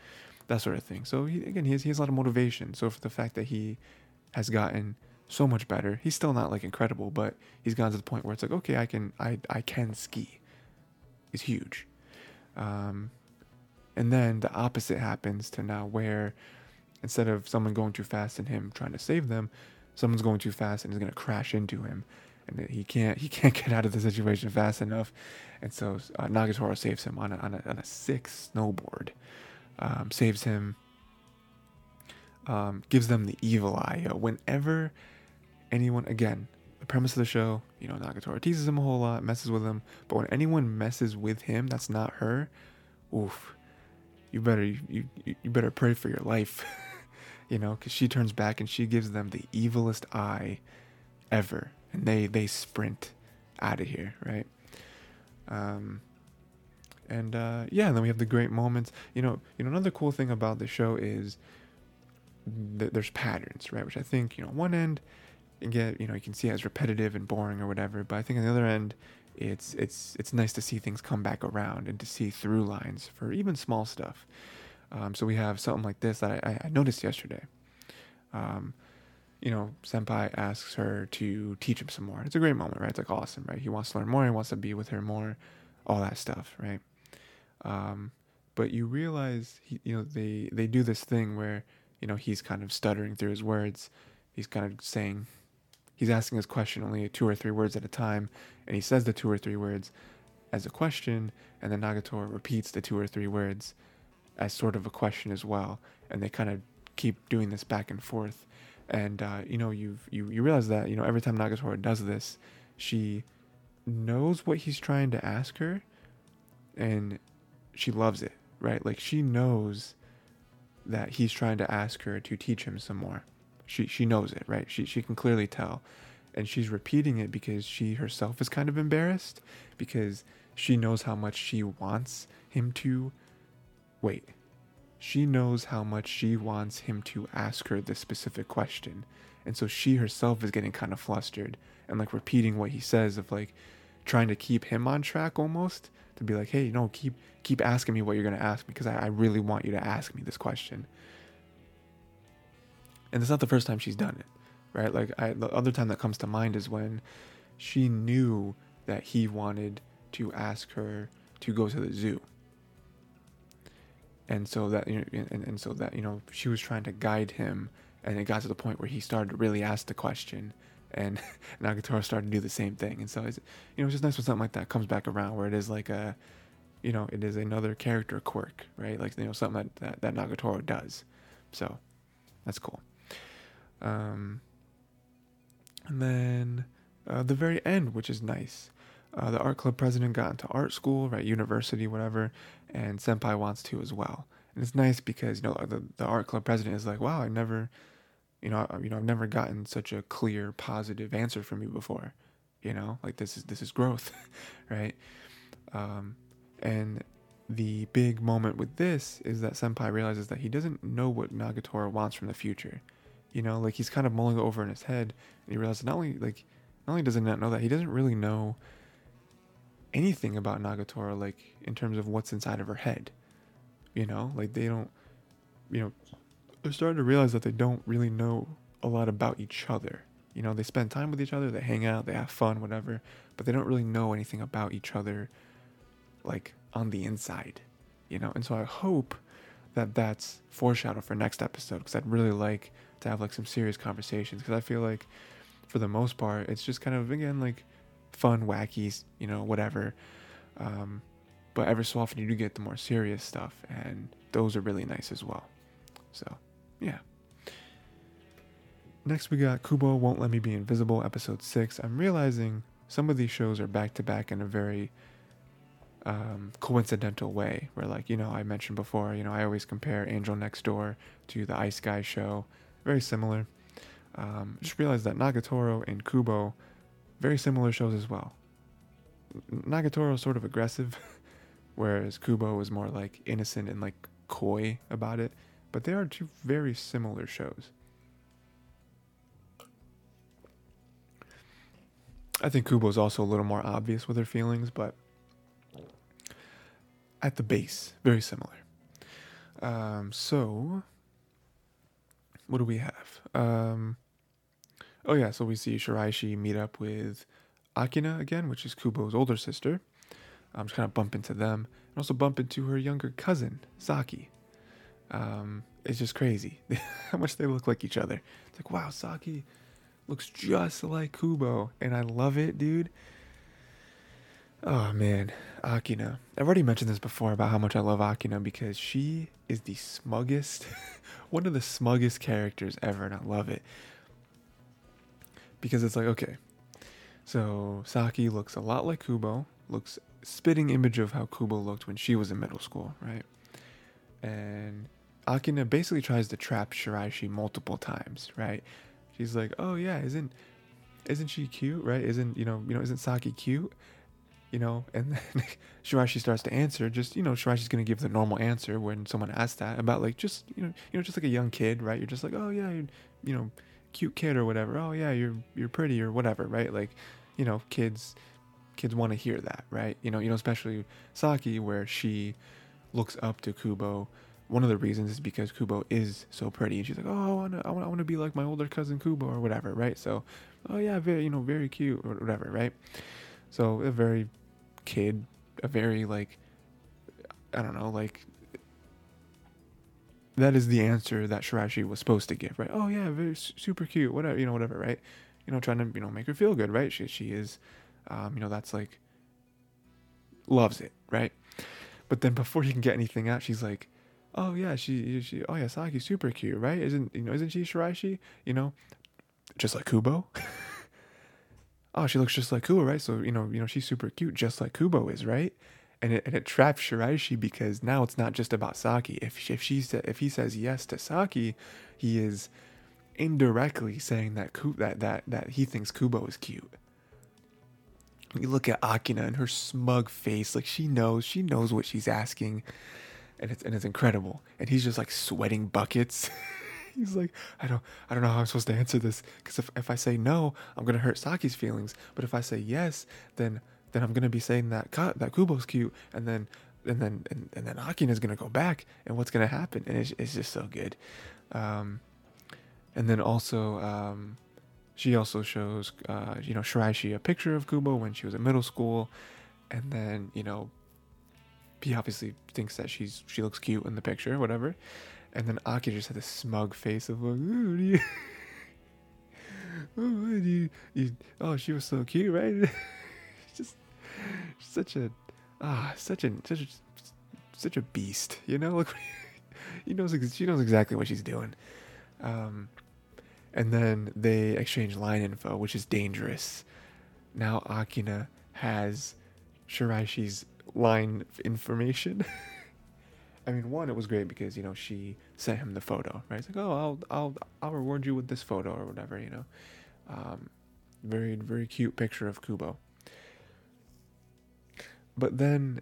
that sort of thing. So he, again, he has, he has a lot of motivation. So for the fact that he has gotten so much better, he's still not like incredible, but he's gotten to the point where it's like, okay, I can I I can ski. Is huge. Um, and then the opposite happens to now where instead of someone going too fast and him trying to save them, someone's going too fast and is going to crash into him, and he can't he *laughs* can't get out of the situation fast enough, and so uh, Nagatoro saves him on a on a, on a six snowboard, um, saves him. Um, gives them the evil eye. whenever anyone, again, the premise of the show, you know, Nagatoro teases him a whole lot, messes with him, but when anyone messes with him, that's not her. Oof, you better you you, you better pray for your life. *laughs* you know, because she turns back and she gives them the evilest eye ever, and they they sprint out of here, right? Um, and uh, yeah, and then we have the great moments. You know, you know, another cool thing about the show is that there's patterns, right? Which I think, you know, one end, get, you know, you can see as repetitive and boring or whatever, but I think on the other end, it's it's it's nice to see things come back around and to see through lines for even small stuff. Um, so we have something like this that I, I noticed yesterday. Um, you know, Senpai asks her to teach him some more. It's a great moment, right? It's like awesome, right? He wants to learn more. He wants to be with her more, all that stuff, right? Um, but you realize, he, you know, they they do this thing where, you know, he's kind of stuttering through his words. He's kind of saying, he's asking his question only two or three words at a time, and he says the two or three words as a question, and then Nagatoro repeats the two or three words as sort of a question as well, and they kind of keep doing this back and forth. And uh, you know, you you you realize that you know every time Nagatoro does this, she knows what he's trying to ask her, and she loves it, right? Like she knows that he's trying to ask her to teach him some more. She she knows it, right? She she can clearly tell. And she's repeating it because she herself is kind of embarrassed because she knows how much she wants him to Wait. She knows how much she wants him to ask her this specific question. And so she herself is getting kind of flustered and like repeating what he says of like trying to keep him on track almost to be like, hey, no, keep keep asking me what you're gonna ask me because I, I really want you to ask me this question. And it's not the first time she's done it, right? Like I, the other time that comes to mind is when she knew that he wanted to ask her to go to the zoo. And so that you know, and, and so that you know she was trying to guide him and it got to the point where he started to really ask the question *laughs* and Nagatoro started to do the same thing. And so it's you know it's just nice when something like that comes back around where it is like a you know it is another character quirk right? Like you know something that that, that Nagatoro does. So that's cool um and then uh, the very end, which is nice. Uh, the art club president got into art school, right, university, whatever, and Senpai wants to as well. And it's nice because you know the, the art club president is like, wow, I never, you know, I, you know, I've never gotten such a clear, positive answer from you before. You know, like this is this is growth, *laughs* right? Um, and the big moment with this is that Senpai realizes that he doesn't know what Nagatoro wants from the future. You know, like he's kind of mulling over in his head, and he realizes not only like not only does he not know that, he doesn't really know anything about Nagatoro, like in terms of what's inside of her head. You know, like they don't, you know, they're starting to realize that they don't really know a lot about each other. You know, they spend time with each other, they hang out, they have fun, whatever, but they don't really know anything about each other, like on the inside, you know. And so I hope that that's foreshadow for next episode because I'd really like to have like some serious conversations because I feel like for the most part it's just kind of again like fun, wacky, you know, whatever. Um, but every so often you do get the more serious stuff, and those are really nice as well. So, yeah. Next, we got Kubo Won't Let Me Be Invisible, episode 6. I'm realizing some of these shows are back to back in a very um, coincidental way, where, like, you know, I mentioned before, you know, I always compare Angel Next Door to the Ice Guy show. Very similar. Um, just realized that Nagatoro and Kubo, very similar shows as well. Nagatoro is sort of aggressive, *laughs* whereas Kubo is more like innocent and like coy about it. But they are two very similar shows. I think Kubo is also a little more obvious with her feelings, but at the base, very similar. Um, so, what do we have? Um, oh yeah, so we see Shiraishi meet up with Akina again, which is Kubo's older sister. I'm just kind of bump into them, and also bump into her younger cousin Saki. Um, it's just crazy *laughs* how much they look like each other. It's like wow, Saki looks just like Kubo, and I love it, dude. Oh man, Akina. I've already mentioned this before about how much I love Akina because she is the smuggest, *laughs* one of the smuggest characters ever, and I love it. Because it's like, okay, so Saki looks a lot like Kubo, looks spitting image of how Kubo looked when she was in middle school, right? And Akina basically tries to trap Shiraishi multiple times, right? She's like, "Oh yeah, isn't isn't she cute, right? Isn't you know you know isn't Saki cute?" You know, and *laughs* then Shiraishi starts to answer. Just you know, Shiraishi's gonna give the normal answer when someone asks that about like just you know you know just like a young kid, right? You're just like, "Oh yeah, you know, cute kid or whatever. Oh yeah, you're you're pretty or whatever, right? Like, you know, kids kids want to hear that, right? You know, you know, especially Saki where she looks up to Kubo one of the reasons is because Kubo is so pretty, and she's like, "Oh, I I wanna, I wanna be like my older cousin Kubo or whatever, right?" So, oh yeah, very, you know, very cute or whatever, right? So a very kid, a very like, I don't know, like that is the answer that Shiraishi was supposed to give, right? Oh yeah, very super cute, whatever, you know, whatever, right? You know, trying to you know make her feel good, right? She she is, um, you know, that's like loves it, right? But then before he can get anything out, she's like oh yeah, she she oh yeah, Saki's super cute, right? Isn't you know isn't she Shiraishi? You know, just like Kubo. *laughs* oh, she looks just like Kubo, right? So you know you know she's super cute, just like Kubo is, right? And it and it traps Shiraishi because now it's not just about Saki. If if she if he says yes to Saki, he is indirectly saying that that that that he thinks Kubo is cute. You look at Akina and her smug face, like she knows, she knows what she's asking and it's and it's incredible. And he's just like sweating buckets. *laughs* *laughs* he's like, I don't I don't know how I'm supposed to answer this because if if I say no, I'm gonna hurt Saki's feelings. But if I say yes, then then I'm gonna be saying that that Kubo's cute, and then and then and, and then Akina's gonna go back, and what's gonna happen? And it's, it's just so good. Um, and then also, um, she also shows, uh, you know, Shiraishi a picture of Kubo when she was in middle school, and then you know he obviously thinks that she's she looks cute in the picture, whatever. And then Aki just had this smug face of like, oh, you, *laughs* oh, you, you, oh, she was so cute, right? *laughs* just such a ah, such a such a such a beast, you know. *laughs* Like, he knows she knows exactly what she's doing. Um, and then they exchange line info, which is dangerous. now Akina has Shiraishi's line information. I mean, one, it was great because you know she sent him the photo, right? It's like, oh, I'll I'll I'll reward you with this photo or whatever, you know. Um, very very cute picture of Kubo. But then,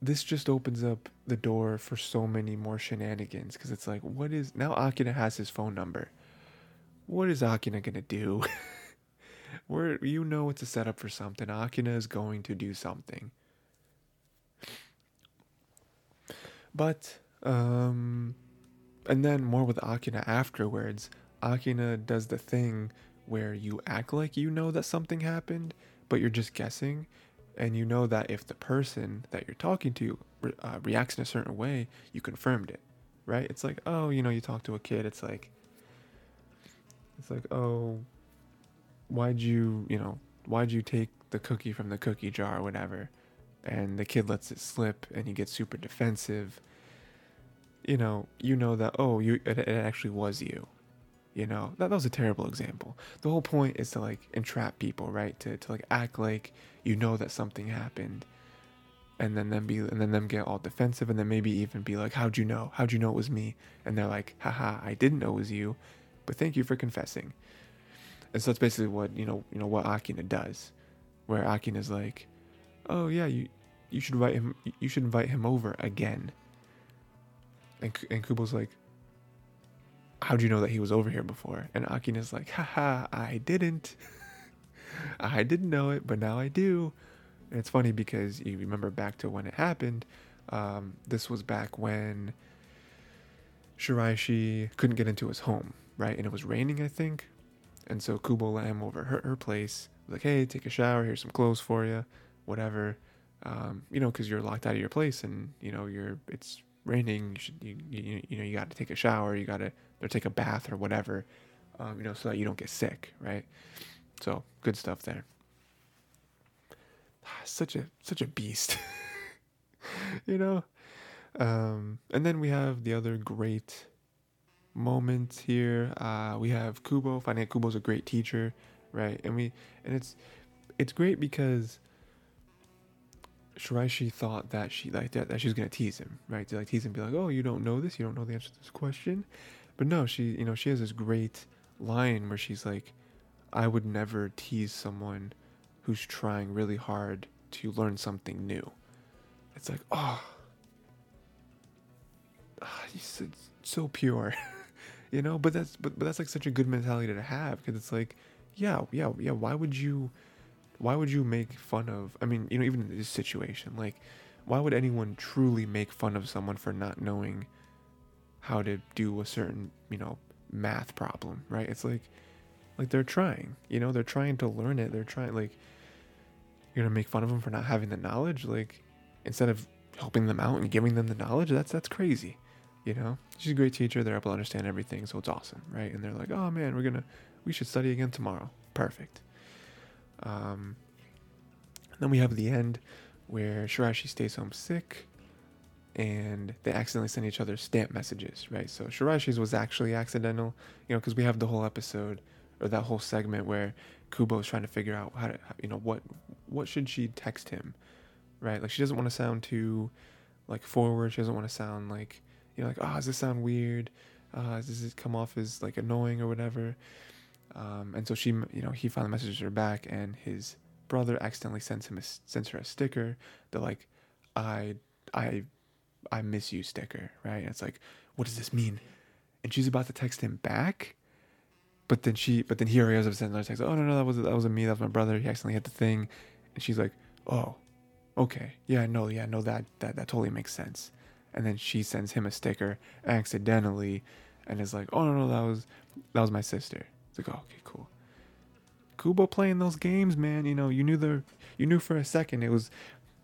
this just opens up the door for so many more shenanigans because it's like, what is now? Akina has his phone number. What is Akina gonna do? *laughs* Where you know it's a setup for something. Akina is going to do something. But um and then more with Akina afterwards, Akina does the thing where you act like you know that something happened, but you're just guessing, and you know that if the person that you're talking to uh, reacts in a certain way, you confirmed it, right? It's like, oh, you know, you talk to a kid, it's like, it's like, oh, why'd you, you know, why'd you take the cookie from the cookie jar or whatever? And the kid lets it slip, and you get super defensive you know, you know that oh, you it, it actually was you. You know, that, that was a terrible example. The whole point is to like entrap people, right? To to like act like you know that something happened and then them be and then them get all defensive and then maybe even be like, How'd you know? How'd you know it was me? And they're like, haha, I didn't know it was you, but thank you for confessing. And so that's basically what, you know, you know, what Akina does. Where Akina's like, Oh yeah, you you should invite him you should invite him over again and, and Kubo's like, How'd you know that he was over here before? And Akina's like, Haha, I didn't. *laughs* I didn't know it, but now I do. And it's funny because you remember back to when it happened. Um, this was back when Shiraishi couldn't get into his home, right? And it was raining, I think. And so Kubo let him over her, her place. Like, hey, take a shower. Here's some clothes for you, whatever. Um, you know, because you're locked out of your place, and you know you're it's raining, you should you you, you know you got to take a shower, you got to or take a bath or whatever, um, you know, so that you don't get sick, right? So good stuff there. *sighs* Such a such a beast, *laughs* you know. Um, and then we have the other great moment here. Uh, we have Kubo. Finding Kubo's a great teacher, right? And we and it's it's great because Shiraishi thought that she like that, that she was gonna tease him, right? To like tease him, and be like, "Oh, you don't know this? You don't know the answer to this question?" But no, she, you know, she has this great line where she's like, "I would never tease someone who's trying really hard to learn something new." It's like, oh, ah, oh he's so pure, *laughs* you know. But that's but, but that's like such a good mentality to have because it's like, yeah, yeah, yeah. Why would you? Why would you make fun of i mean you know even in this situation like why would anyone truly make fun of someone for not knowing how to do a certain you know math problem right? It's like like they're trying you know they're trying to learn it they're trying like you're gonna make fun of them for not having the knowledge like instead of helping them out and giving them the knowledge that's that's crazy you know? She's a great teacher they're able to understand everything so it's awesome right? And they're like oh man we're gonna we should study again tomorrow. Perfect um, then we have the end where Shiraishi stays home sick and they accidentally send each other stamp messages, right? So Shiraishi's was actually accidental, you know, because we have the whole episode or that whole segment where Kubo is trying to figure out how to, you know, what what should she text him, right? Like she doesn't want to sound too like forward. She doesn't want to sound like, you know, like oh, does this sound weird? Uh, does this come off as like annoying or whatever? Um, and so she, you know, he finally messages her back, and his brother accidentally sends him a, sends her a sticker. The like, I, I, I miss you sticker, right? And it's like, what does this mean? And she's about to text him back, but then she, but then he already has sent another text. Oh no, no, that was that was me. That was my brother. He accidentally hit the thing, and she's like, oh, okay, yeah, no, yeah, no, that that that totally makes sense. And then she sends him a sticker accidentally, and is like, oh no, no, that was that was my sister. It's like, oh, okay, cool. Kubo playing those games, man. You know, you knew the, you knew for a second it was,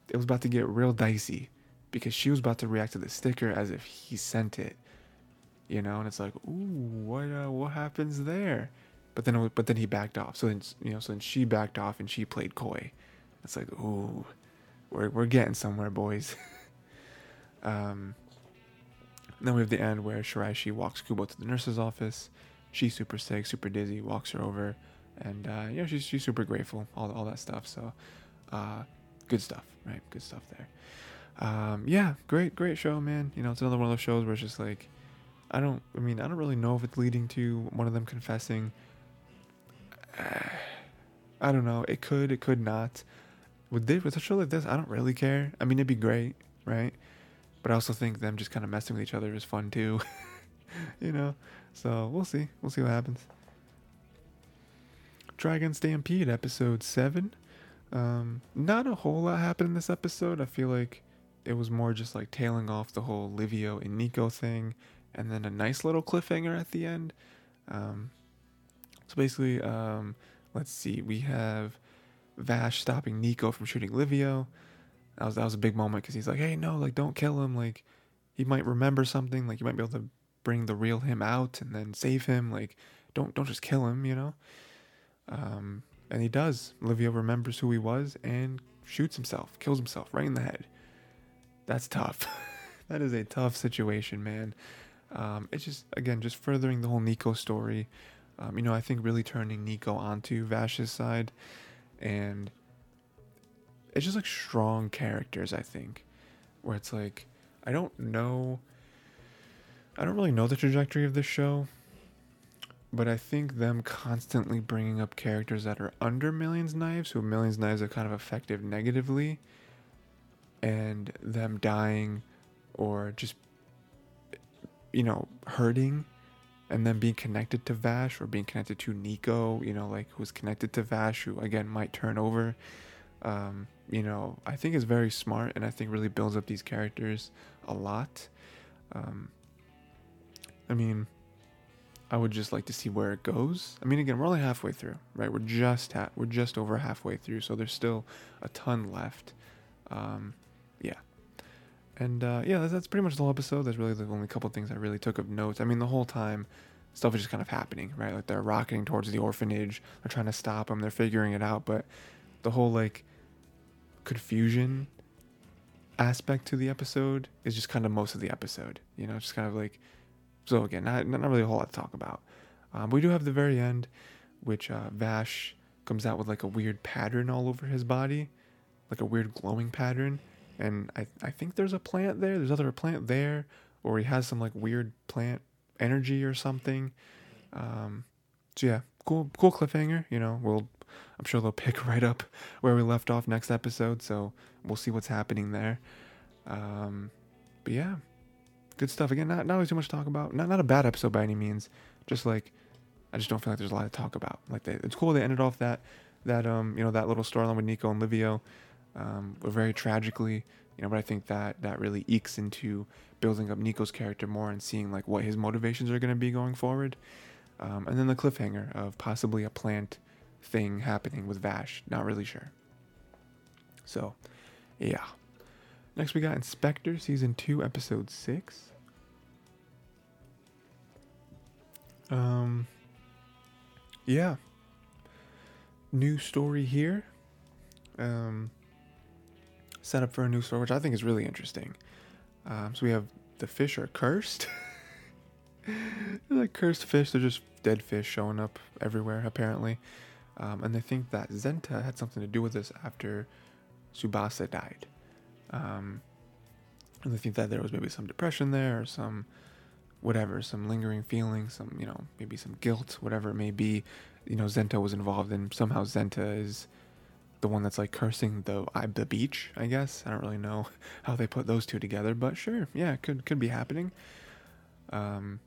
it was about to get real dicey, because she was about to react to the sticker as if he sent it. You know, and it's like, ooh, what, uh, what happens there? But then, but then he backed off. So then, you know, so then she backed off and she played coy. It's like, ooh, we're we're getting somewhere, boys. *laughs* um. Then we have the end where Shiraishi walks Kubo to the nurse's office She's super sick, super dizzy, walks her over. and uh, you know she's she's super grateful, all all that stuff. So, uh, good stuff, right? Good stuff there. Um, yeah, great great show, man. You know, it's another one of those shows where it's just like, I don't, I mean, I don't really know if it's leading to one of them confessing. *sighs* I don't know. It could, it could not. With this, with a show like this, I don't really care. I mean, it'd be great, right? But I also think them just kind of messing with each other is fun too. *laughs* you know, so we'll see. We'll see what happens. Trigun Stampede episode seven. Um, not a whole lot happened in this episode. I feel like it was more just like tailing off the whole Livio and Nico thing, and then a nice little cliffhanger at the end. Um, so basically, um, let's see, we have Vash stopping Nico from shooting Livio. That was that was a big moment because he's like, hey, no, like don't kill him. Like he might remember something. Like you might be able to bring the real him out and then save him. Like don't don't just kill him, you know. Um, and he does. Livio remembers who he was and shoots himself, kills himself right in the head. That's tough. *laughs* that is a tough situation, man. Um, it's just again just furthering the whole Nico story. Um, you know, I think really turning Nico onto Vash's side, and it's just like strong characters. I think, where it's like I don't know. I don't really know the trajectory of this show, but I think them constantly bringing up characters that are under Millions Knives, who Millions Knives are kind of effective negatively, and them dying or just you know hurting and then being connected to Vash or being connected to Nico, you know, like who's connected to Vash, who again might turn over. Um, you know, I think is very smart and I think really builds up these characters a lot. Um, I mean, I would just like to see where it goes. I mean, again, we're only halfway through, right? We're just ha- we're just over halfway through, so there's still a ton left. Um, yeah, and uh, yeah, that's, that's pretty much the whole episode. That's really the only couple things I really took of notes. I mean, the whole time, stuff is just kind of happening, right? Like they're rocketing towards the orphanage. They're trying to stop them. They're figuring it out, but the whole like confusion aspect to the episode is just kind of most of the episode. You know, just kind of like so again, not not really a whole lot to talk about. Um, we do have the very end, which uh, Vash comes out with like a weird pattern all over his body, like a weird glowing pattern and I I think there's a plant there. There's other plant there, or he has some like weird plant energy or something. Um, so yeah, cool cool cliffhanger. You know, we'll I'm sure they'll *laughs* pick right up where we left off next episode. So we'll see what's happening there. Um, but yeah, good stuff. Again, not not really too much to talk about. Not not a bad episode by any means. Just like I just don't feel like there's a lot to talk about. Like they, it's cool they ended off that that um you know that little storyline with Nico and Livio um, very tragically, you know. But I think that that really ekes into building up Nico's character more and seeing like what his motivations are going to be going forward. Um, and then the cliffhanger of possibly a plant thing happening with Vash. Not really sure. So, yeah. Next, we got In/Spectre Season 2, Episode 6. Um, yeah. New story here. Um, set up for a new story, which I think is really interesting. Um, so we have the fish are cursed. *laughs* like cursed fish, they're just dead fish showing up everywhere, apparently. Um, and they think that Zenta had something to do with this after Tsubasa died. Um, and they think that there was maybe some depression there or some whatever, some lingering feeling, some, you know, maybe some guilt, whatever it may be. You know, Zenta was involved in. Somehow Zenta is the one that's like cursing the the beach. I guess I don't really know *laughs* how they put those two together, but sure, yeah, could could be happening. Um,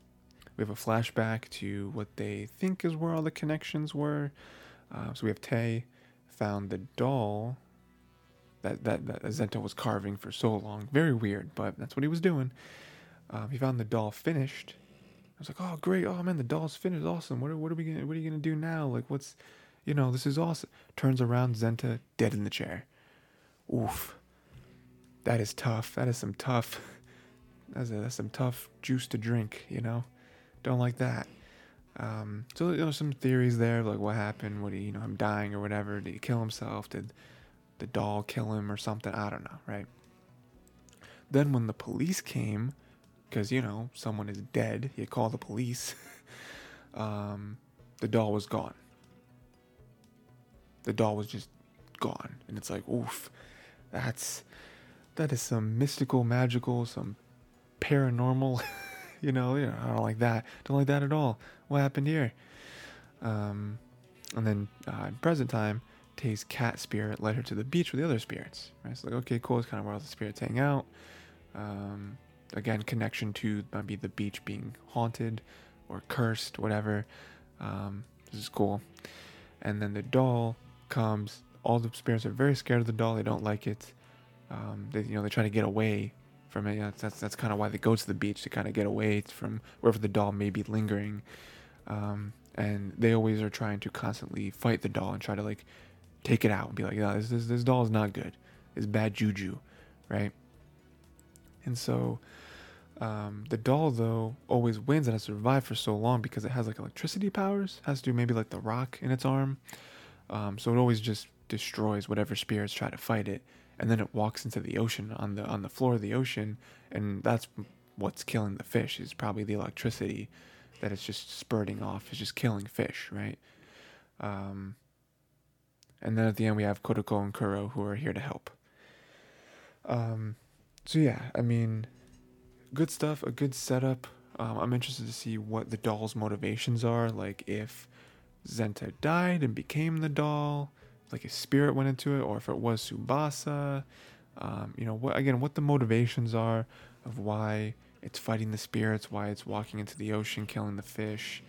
we have a flashback to what they think is where all the connections were. Uh, so we have Tay found the doll that that that Zenta was carving for so long. Very weird, but that's what he was doing. Um, he found the doll finished. I was like, oh great, oh man, the doll's finished, awesome. What are, what are we gonna what are you gonna do now? Like what's you know, this is awesome. Turns around, Zenta dead in the chair. Oof. That is tough. That is some tough. *laughs* That's, a, that's some tough juice to drink. You know, don't like that. Um, so you know, some theories there, like what happened. What he, you know, him dying or whatever. Did he kill himself? Did the doll kill him or something? I don't know. Right. Then when the police came, because you know someone is dead, you call the police. *laughs* um, the doll was gone the doll was just gone, and it's like, oof, that's that is some mystical, magical, some paranormal. *laughs* you know, you know, I don't like that. Don't like that at all. What happened here? Um, and then uh, in present time, Tay's cat spirit led her to the beach with the other spirits. Right? It's like, okay, cool. It's kind of where all the spirits hang out. Um, again, connection to maybe the beach being haunted or cursed, whatever. Um, this is cool. And then the doll comes. All the spirits are very scared of the doll. They don't like it. Um, they, you know, they try to get away from it. You know, that's that's kind of why they go to the beach to kind of get away from wherever the doll may be lingering. Um, and they always are trying to constantly fight the doll and try to like take it out and be like, yeah, this this, this doll is not good. It's bad juju, right? And so um, the doll though always wins and has survived for so long because it has like electricity powers. Has to do maybe like the rock in its arm. Um, so it always just destroys whatever spirits try to fight it, and then it walks into the ocean on the on the floor of the ocean, and that's what's killing the fish. Is probably the electricity that it's just spurting off. It's just killing fish, right? Um, and then at the end we have Kotoko and Kuro who are here to help. Um, so yeah, I mean, good stuff, a good setup. Um, I'm interested to see what the doll's motivations are. Like if Zenta died and became the doll, like a spirit went into it, or if it was Tsubasa. Um, you know, what again, what the motivations are of why it's fighting the spirits, why it's walking into the ocean, killing the fish.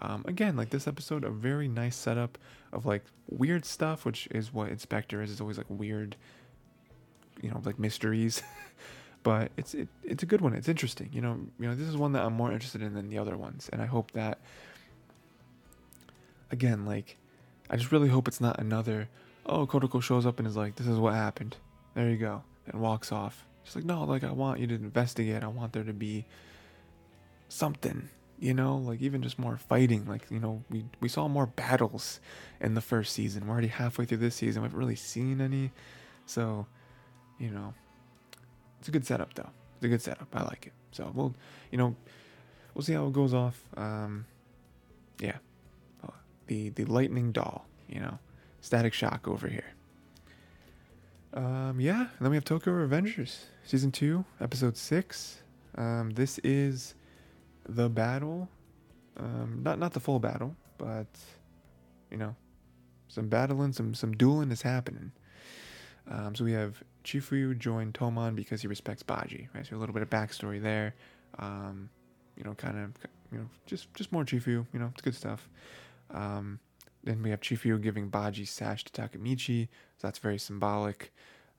Um, again, like this episode, a very nice setup of like weird stuff, which is what In/Spectre is. It's always like weird, you know, like mysteries. *laughs* but it's it, it's a good one. It's interesting. You know, you know, this is one that I'm more interested in than the other ones, and I hope that. Again, like, I just really hope it's not another. Oh, Kotoko shows up and is like, "This is what happened. There you go," and walks off. She's like, "No, like I want you to investigate. I want there to be something." You know, like even just more fighting. Like you know, we we saw more battles in the first season. We're already halfway through this season. We haven't really seen any, so you know, it's a good setup though. It's a good setup. I like it. So we'll, you know, we'll see how it goes off. Um, yeah, the the lightning doll. You know, static shock over here. Um, yeah, and then we have Tokyo Revengers season two, episode six. Um, this is the battle. Um, not not the full battle, but you know, some battling, some some dueling is happening. Um, so we have Chifuyu joined Toman because he respects Baji, right? So a little bit of backstory there. Um, you know, kind of, you know, just just more Chifuyu. You know, it's good stuff. Um, then we have Chifuyu giving Baji's sash to Takemichi, so that's very symbolic.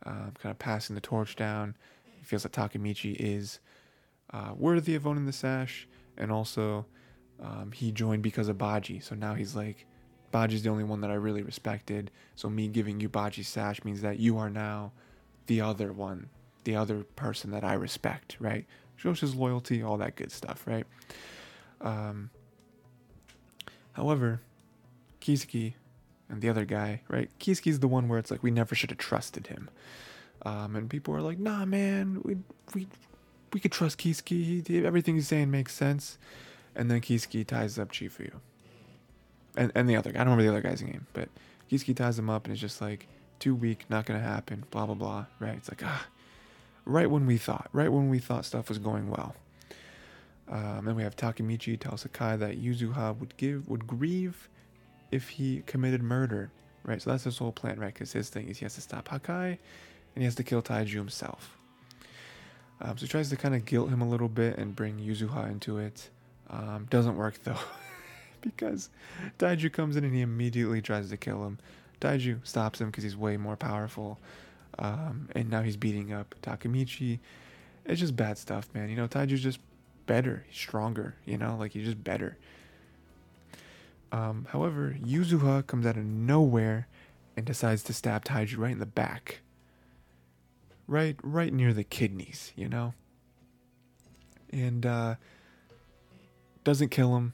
Uh, kind of passing the torch down. He feels that Takemichi is uh, worthy of owning the sash, and also um, he joined because of Baji. So now he's like, Baji's the only one that I really respected. So me giving you Baji's sash means that you are now the other one, the other person that I respect, right? Shows his loyalty, all that good stuff, right? Um, however, Kisuke and the other guy, right? Kisuke's the one where it's like we never should have trusted him. Um, and people are like, nah, man, we we we could trust Kisuke. He, everything he's saying makes sense. And then Kisuke ties up Chifuyu. And and the other guy, I don't remember the other guy's name, but Kisuke ties him up and it's just like, too weak, not gonna happen, blah blah blah. Right? It's like ah, right when we thought, right when we thought stuff was going well. Um, then we have Takemichi tell Hakkai that Yuzuha would give would grieve if he committed murder. Right? So that's his whole plan, right? Because his thing is he has to stop Hakkai, and he has to kill Taiju himself. Um, so he tries to kind of guilt him a little bit and bring Yuzuha into it. Um, doesn't work though, *laughs* because Taiju comes in and he immediately tries to kill him. Taiju stops him because he's way more powerful. Um, and now he's beating up Takemichi. It's just bad stuff, man. You know, Taiju's just better. He's stronger, you know, like he's just better. Um, however, Yuzuha comes out of nowhere and decides to stab Taiju right in the back. Right right near the kidneys, you know? And uh doesn't kill him.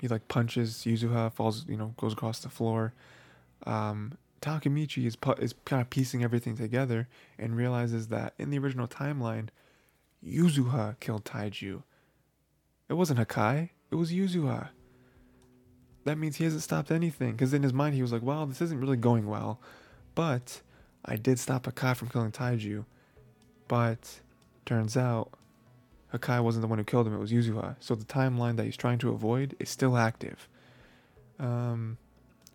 He like punches Yuzuha, falls, you know, goes across the floor um, Takemichi is is kind of piecing everything together and realizes that in the original timeline, Yuzuha killed Taiju. It wasn't Hakkai. It was Yuzuha. that means he hasn't stopped anything. Because in his mind, he was like, well, this isn't really going well. But I did stop Hakkai from killing Taiju. But turns out Hakkai wasn't the one who killed him, it was Yuzuha. So the timeline that he's trying to avoid is still active. Um,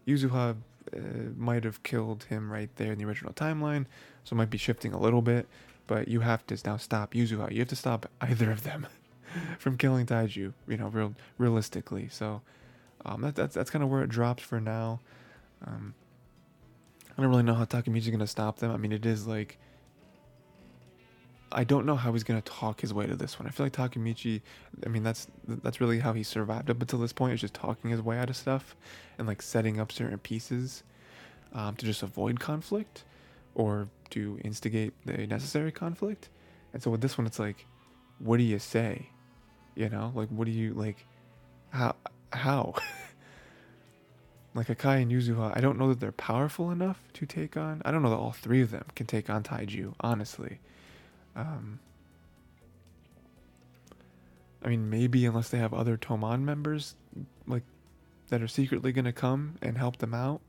Yuzuha uh, might have killed him right there in the original timeline, so it might be shifting a little bit. But you have to now stop Yuzuha. You have to stop either of them *laughs* from killing Taiju. You know, real realistically. So um, that, that's that's kind of where it drops for now. Um, I don't really know how Takemichi's gonna stop them. I mean, it is like I don't know how he's gonna talk his way to this one. I feel like Takemichi. I mean, that's that's really how he survived up until this point. Is just talking his way out of stuff and like setting up certain pieces um, to just avoid conflict or to instigate the necessary conflict. And so with this one, it's like, what do you say? You know, like what do you like? How how? *laughs* like Hakkai and Yuzuha, I don't know that they're powerful enough to take on. I don't know that all three of them can take on Taiju, honestly. Um, I mean, maybe unless they have other Toman members, like that are secretly gonna come and help them out.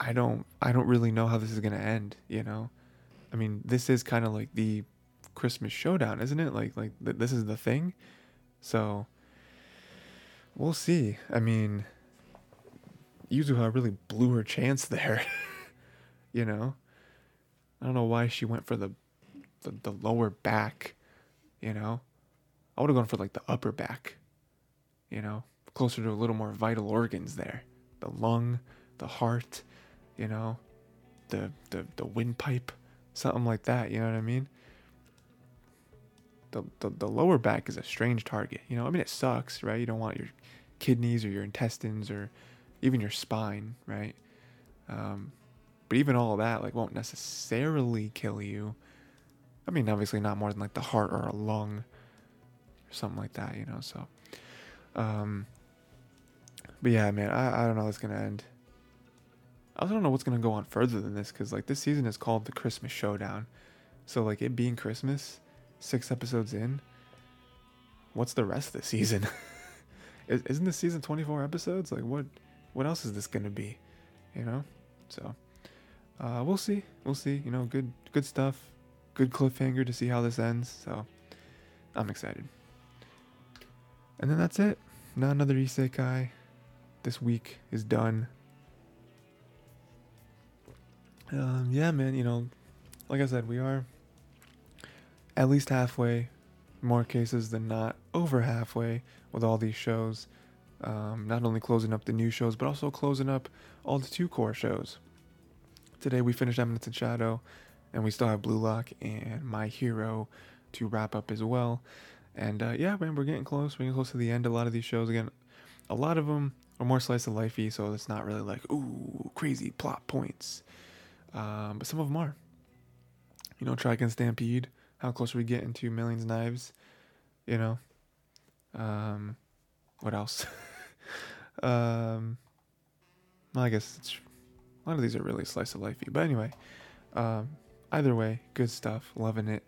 I don't, I don't really know how this is gonna end. You know, I mean, this is kind of like the Christmas showdown, isn't it? Like, like th- this is the thing. So we'll see. I mean, Yuzuha really blew her chance there. *laughs* you know, I don't know why she went for the the, the lower back, you know. I would have gone for like the upper back, you know, closer to a little more vital organs there. The lung, the heart, you know, the the, the windpipe, something like that, you know what I mean? The, the, the lower back is a strange target, you know. I mean, it sucks, right? You don't want your kidneys or your intestines or even your spine, right? Um, but even all that, like, won't necessarily kill you I mean, obviously not more than like the heart or a lung or something like that, you know. So, um, but yeah, man, I, I don't know how it's gonna end. I also don't know what's gonna go on further than this because like this season is called the Christmas Showdown, so like it being Christmas, six episodes in. What's the rest of the season? *laughs* Isn't this season twenty four episodes? Like what? What else is this gonna be? You know, so uh, we'll see. We'll see. You know, good good stuff good cliffhanger to see how this ends. So I'm excited. And then that's it. Not another isekai. This week is done. Um, yeah, man. You know, like I said, we are at least halfway. More cases than not, over halfway with all these shows. Um, not only closing up the new shows, but also closing up all the two cour shows. Today we finished Eminence in Shadow and we still have Blue Lock and My Hero to wrap up as well. And uh, yeah, man, we're getting close. We're getting close to the end. A lot of these shows, again, a lot of them are more slice of lifey, so it's not really like ooh crazy plot points. Um, but some of them are. You know, Trigun Stampede. How close are we getting to Millions Knives? You know. Um, what else? *laughs* um, well, I guess a lot of these are really slice of lifey. But anyway, um, either way, good stuff. Loving it.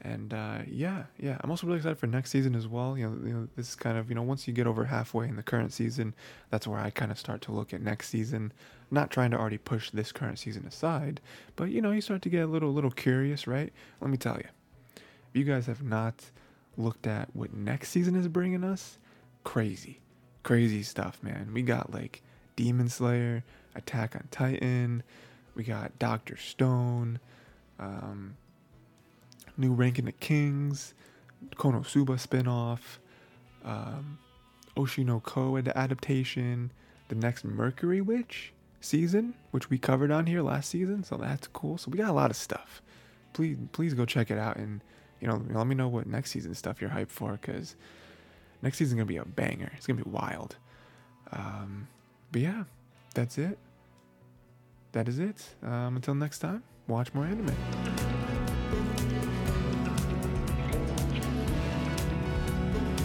And uh, yeah, yeah, I'm also really excited for next season as well. You know, you know, this is kind of you know once you get over halfway in the current season, that's where I kind of start to look at next season. Not trying to already push this current season aside, but you know you start to get a little little curious, right? Let me tell you, if you guys have not looked at what next season is bringing us, crazy, crazy stuff, man. We got like Demon Slayer, Attack on Titan, we got Doctor Stone um, new Ranking the Kings, Konosuba spinoff, um, Oshi no Ko adaptation, the next Mercury Witch season, which we covered on here last season. So that's cool. So we got a lot of stuff. Please, please go check it out and you know let me know what next season stuff you're hyped for because next season's gonna be a banger. It's gonna be wild. Um, but yeah, that's it. That is it. Um, until next time watch more anime.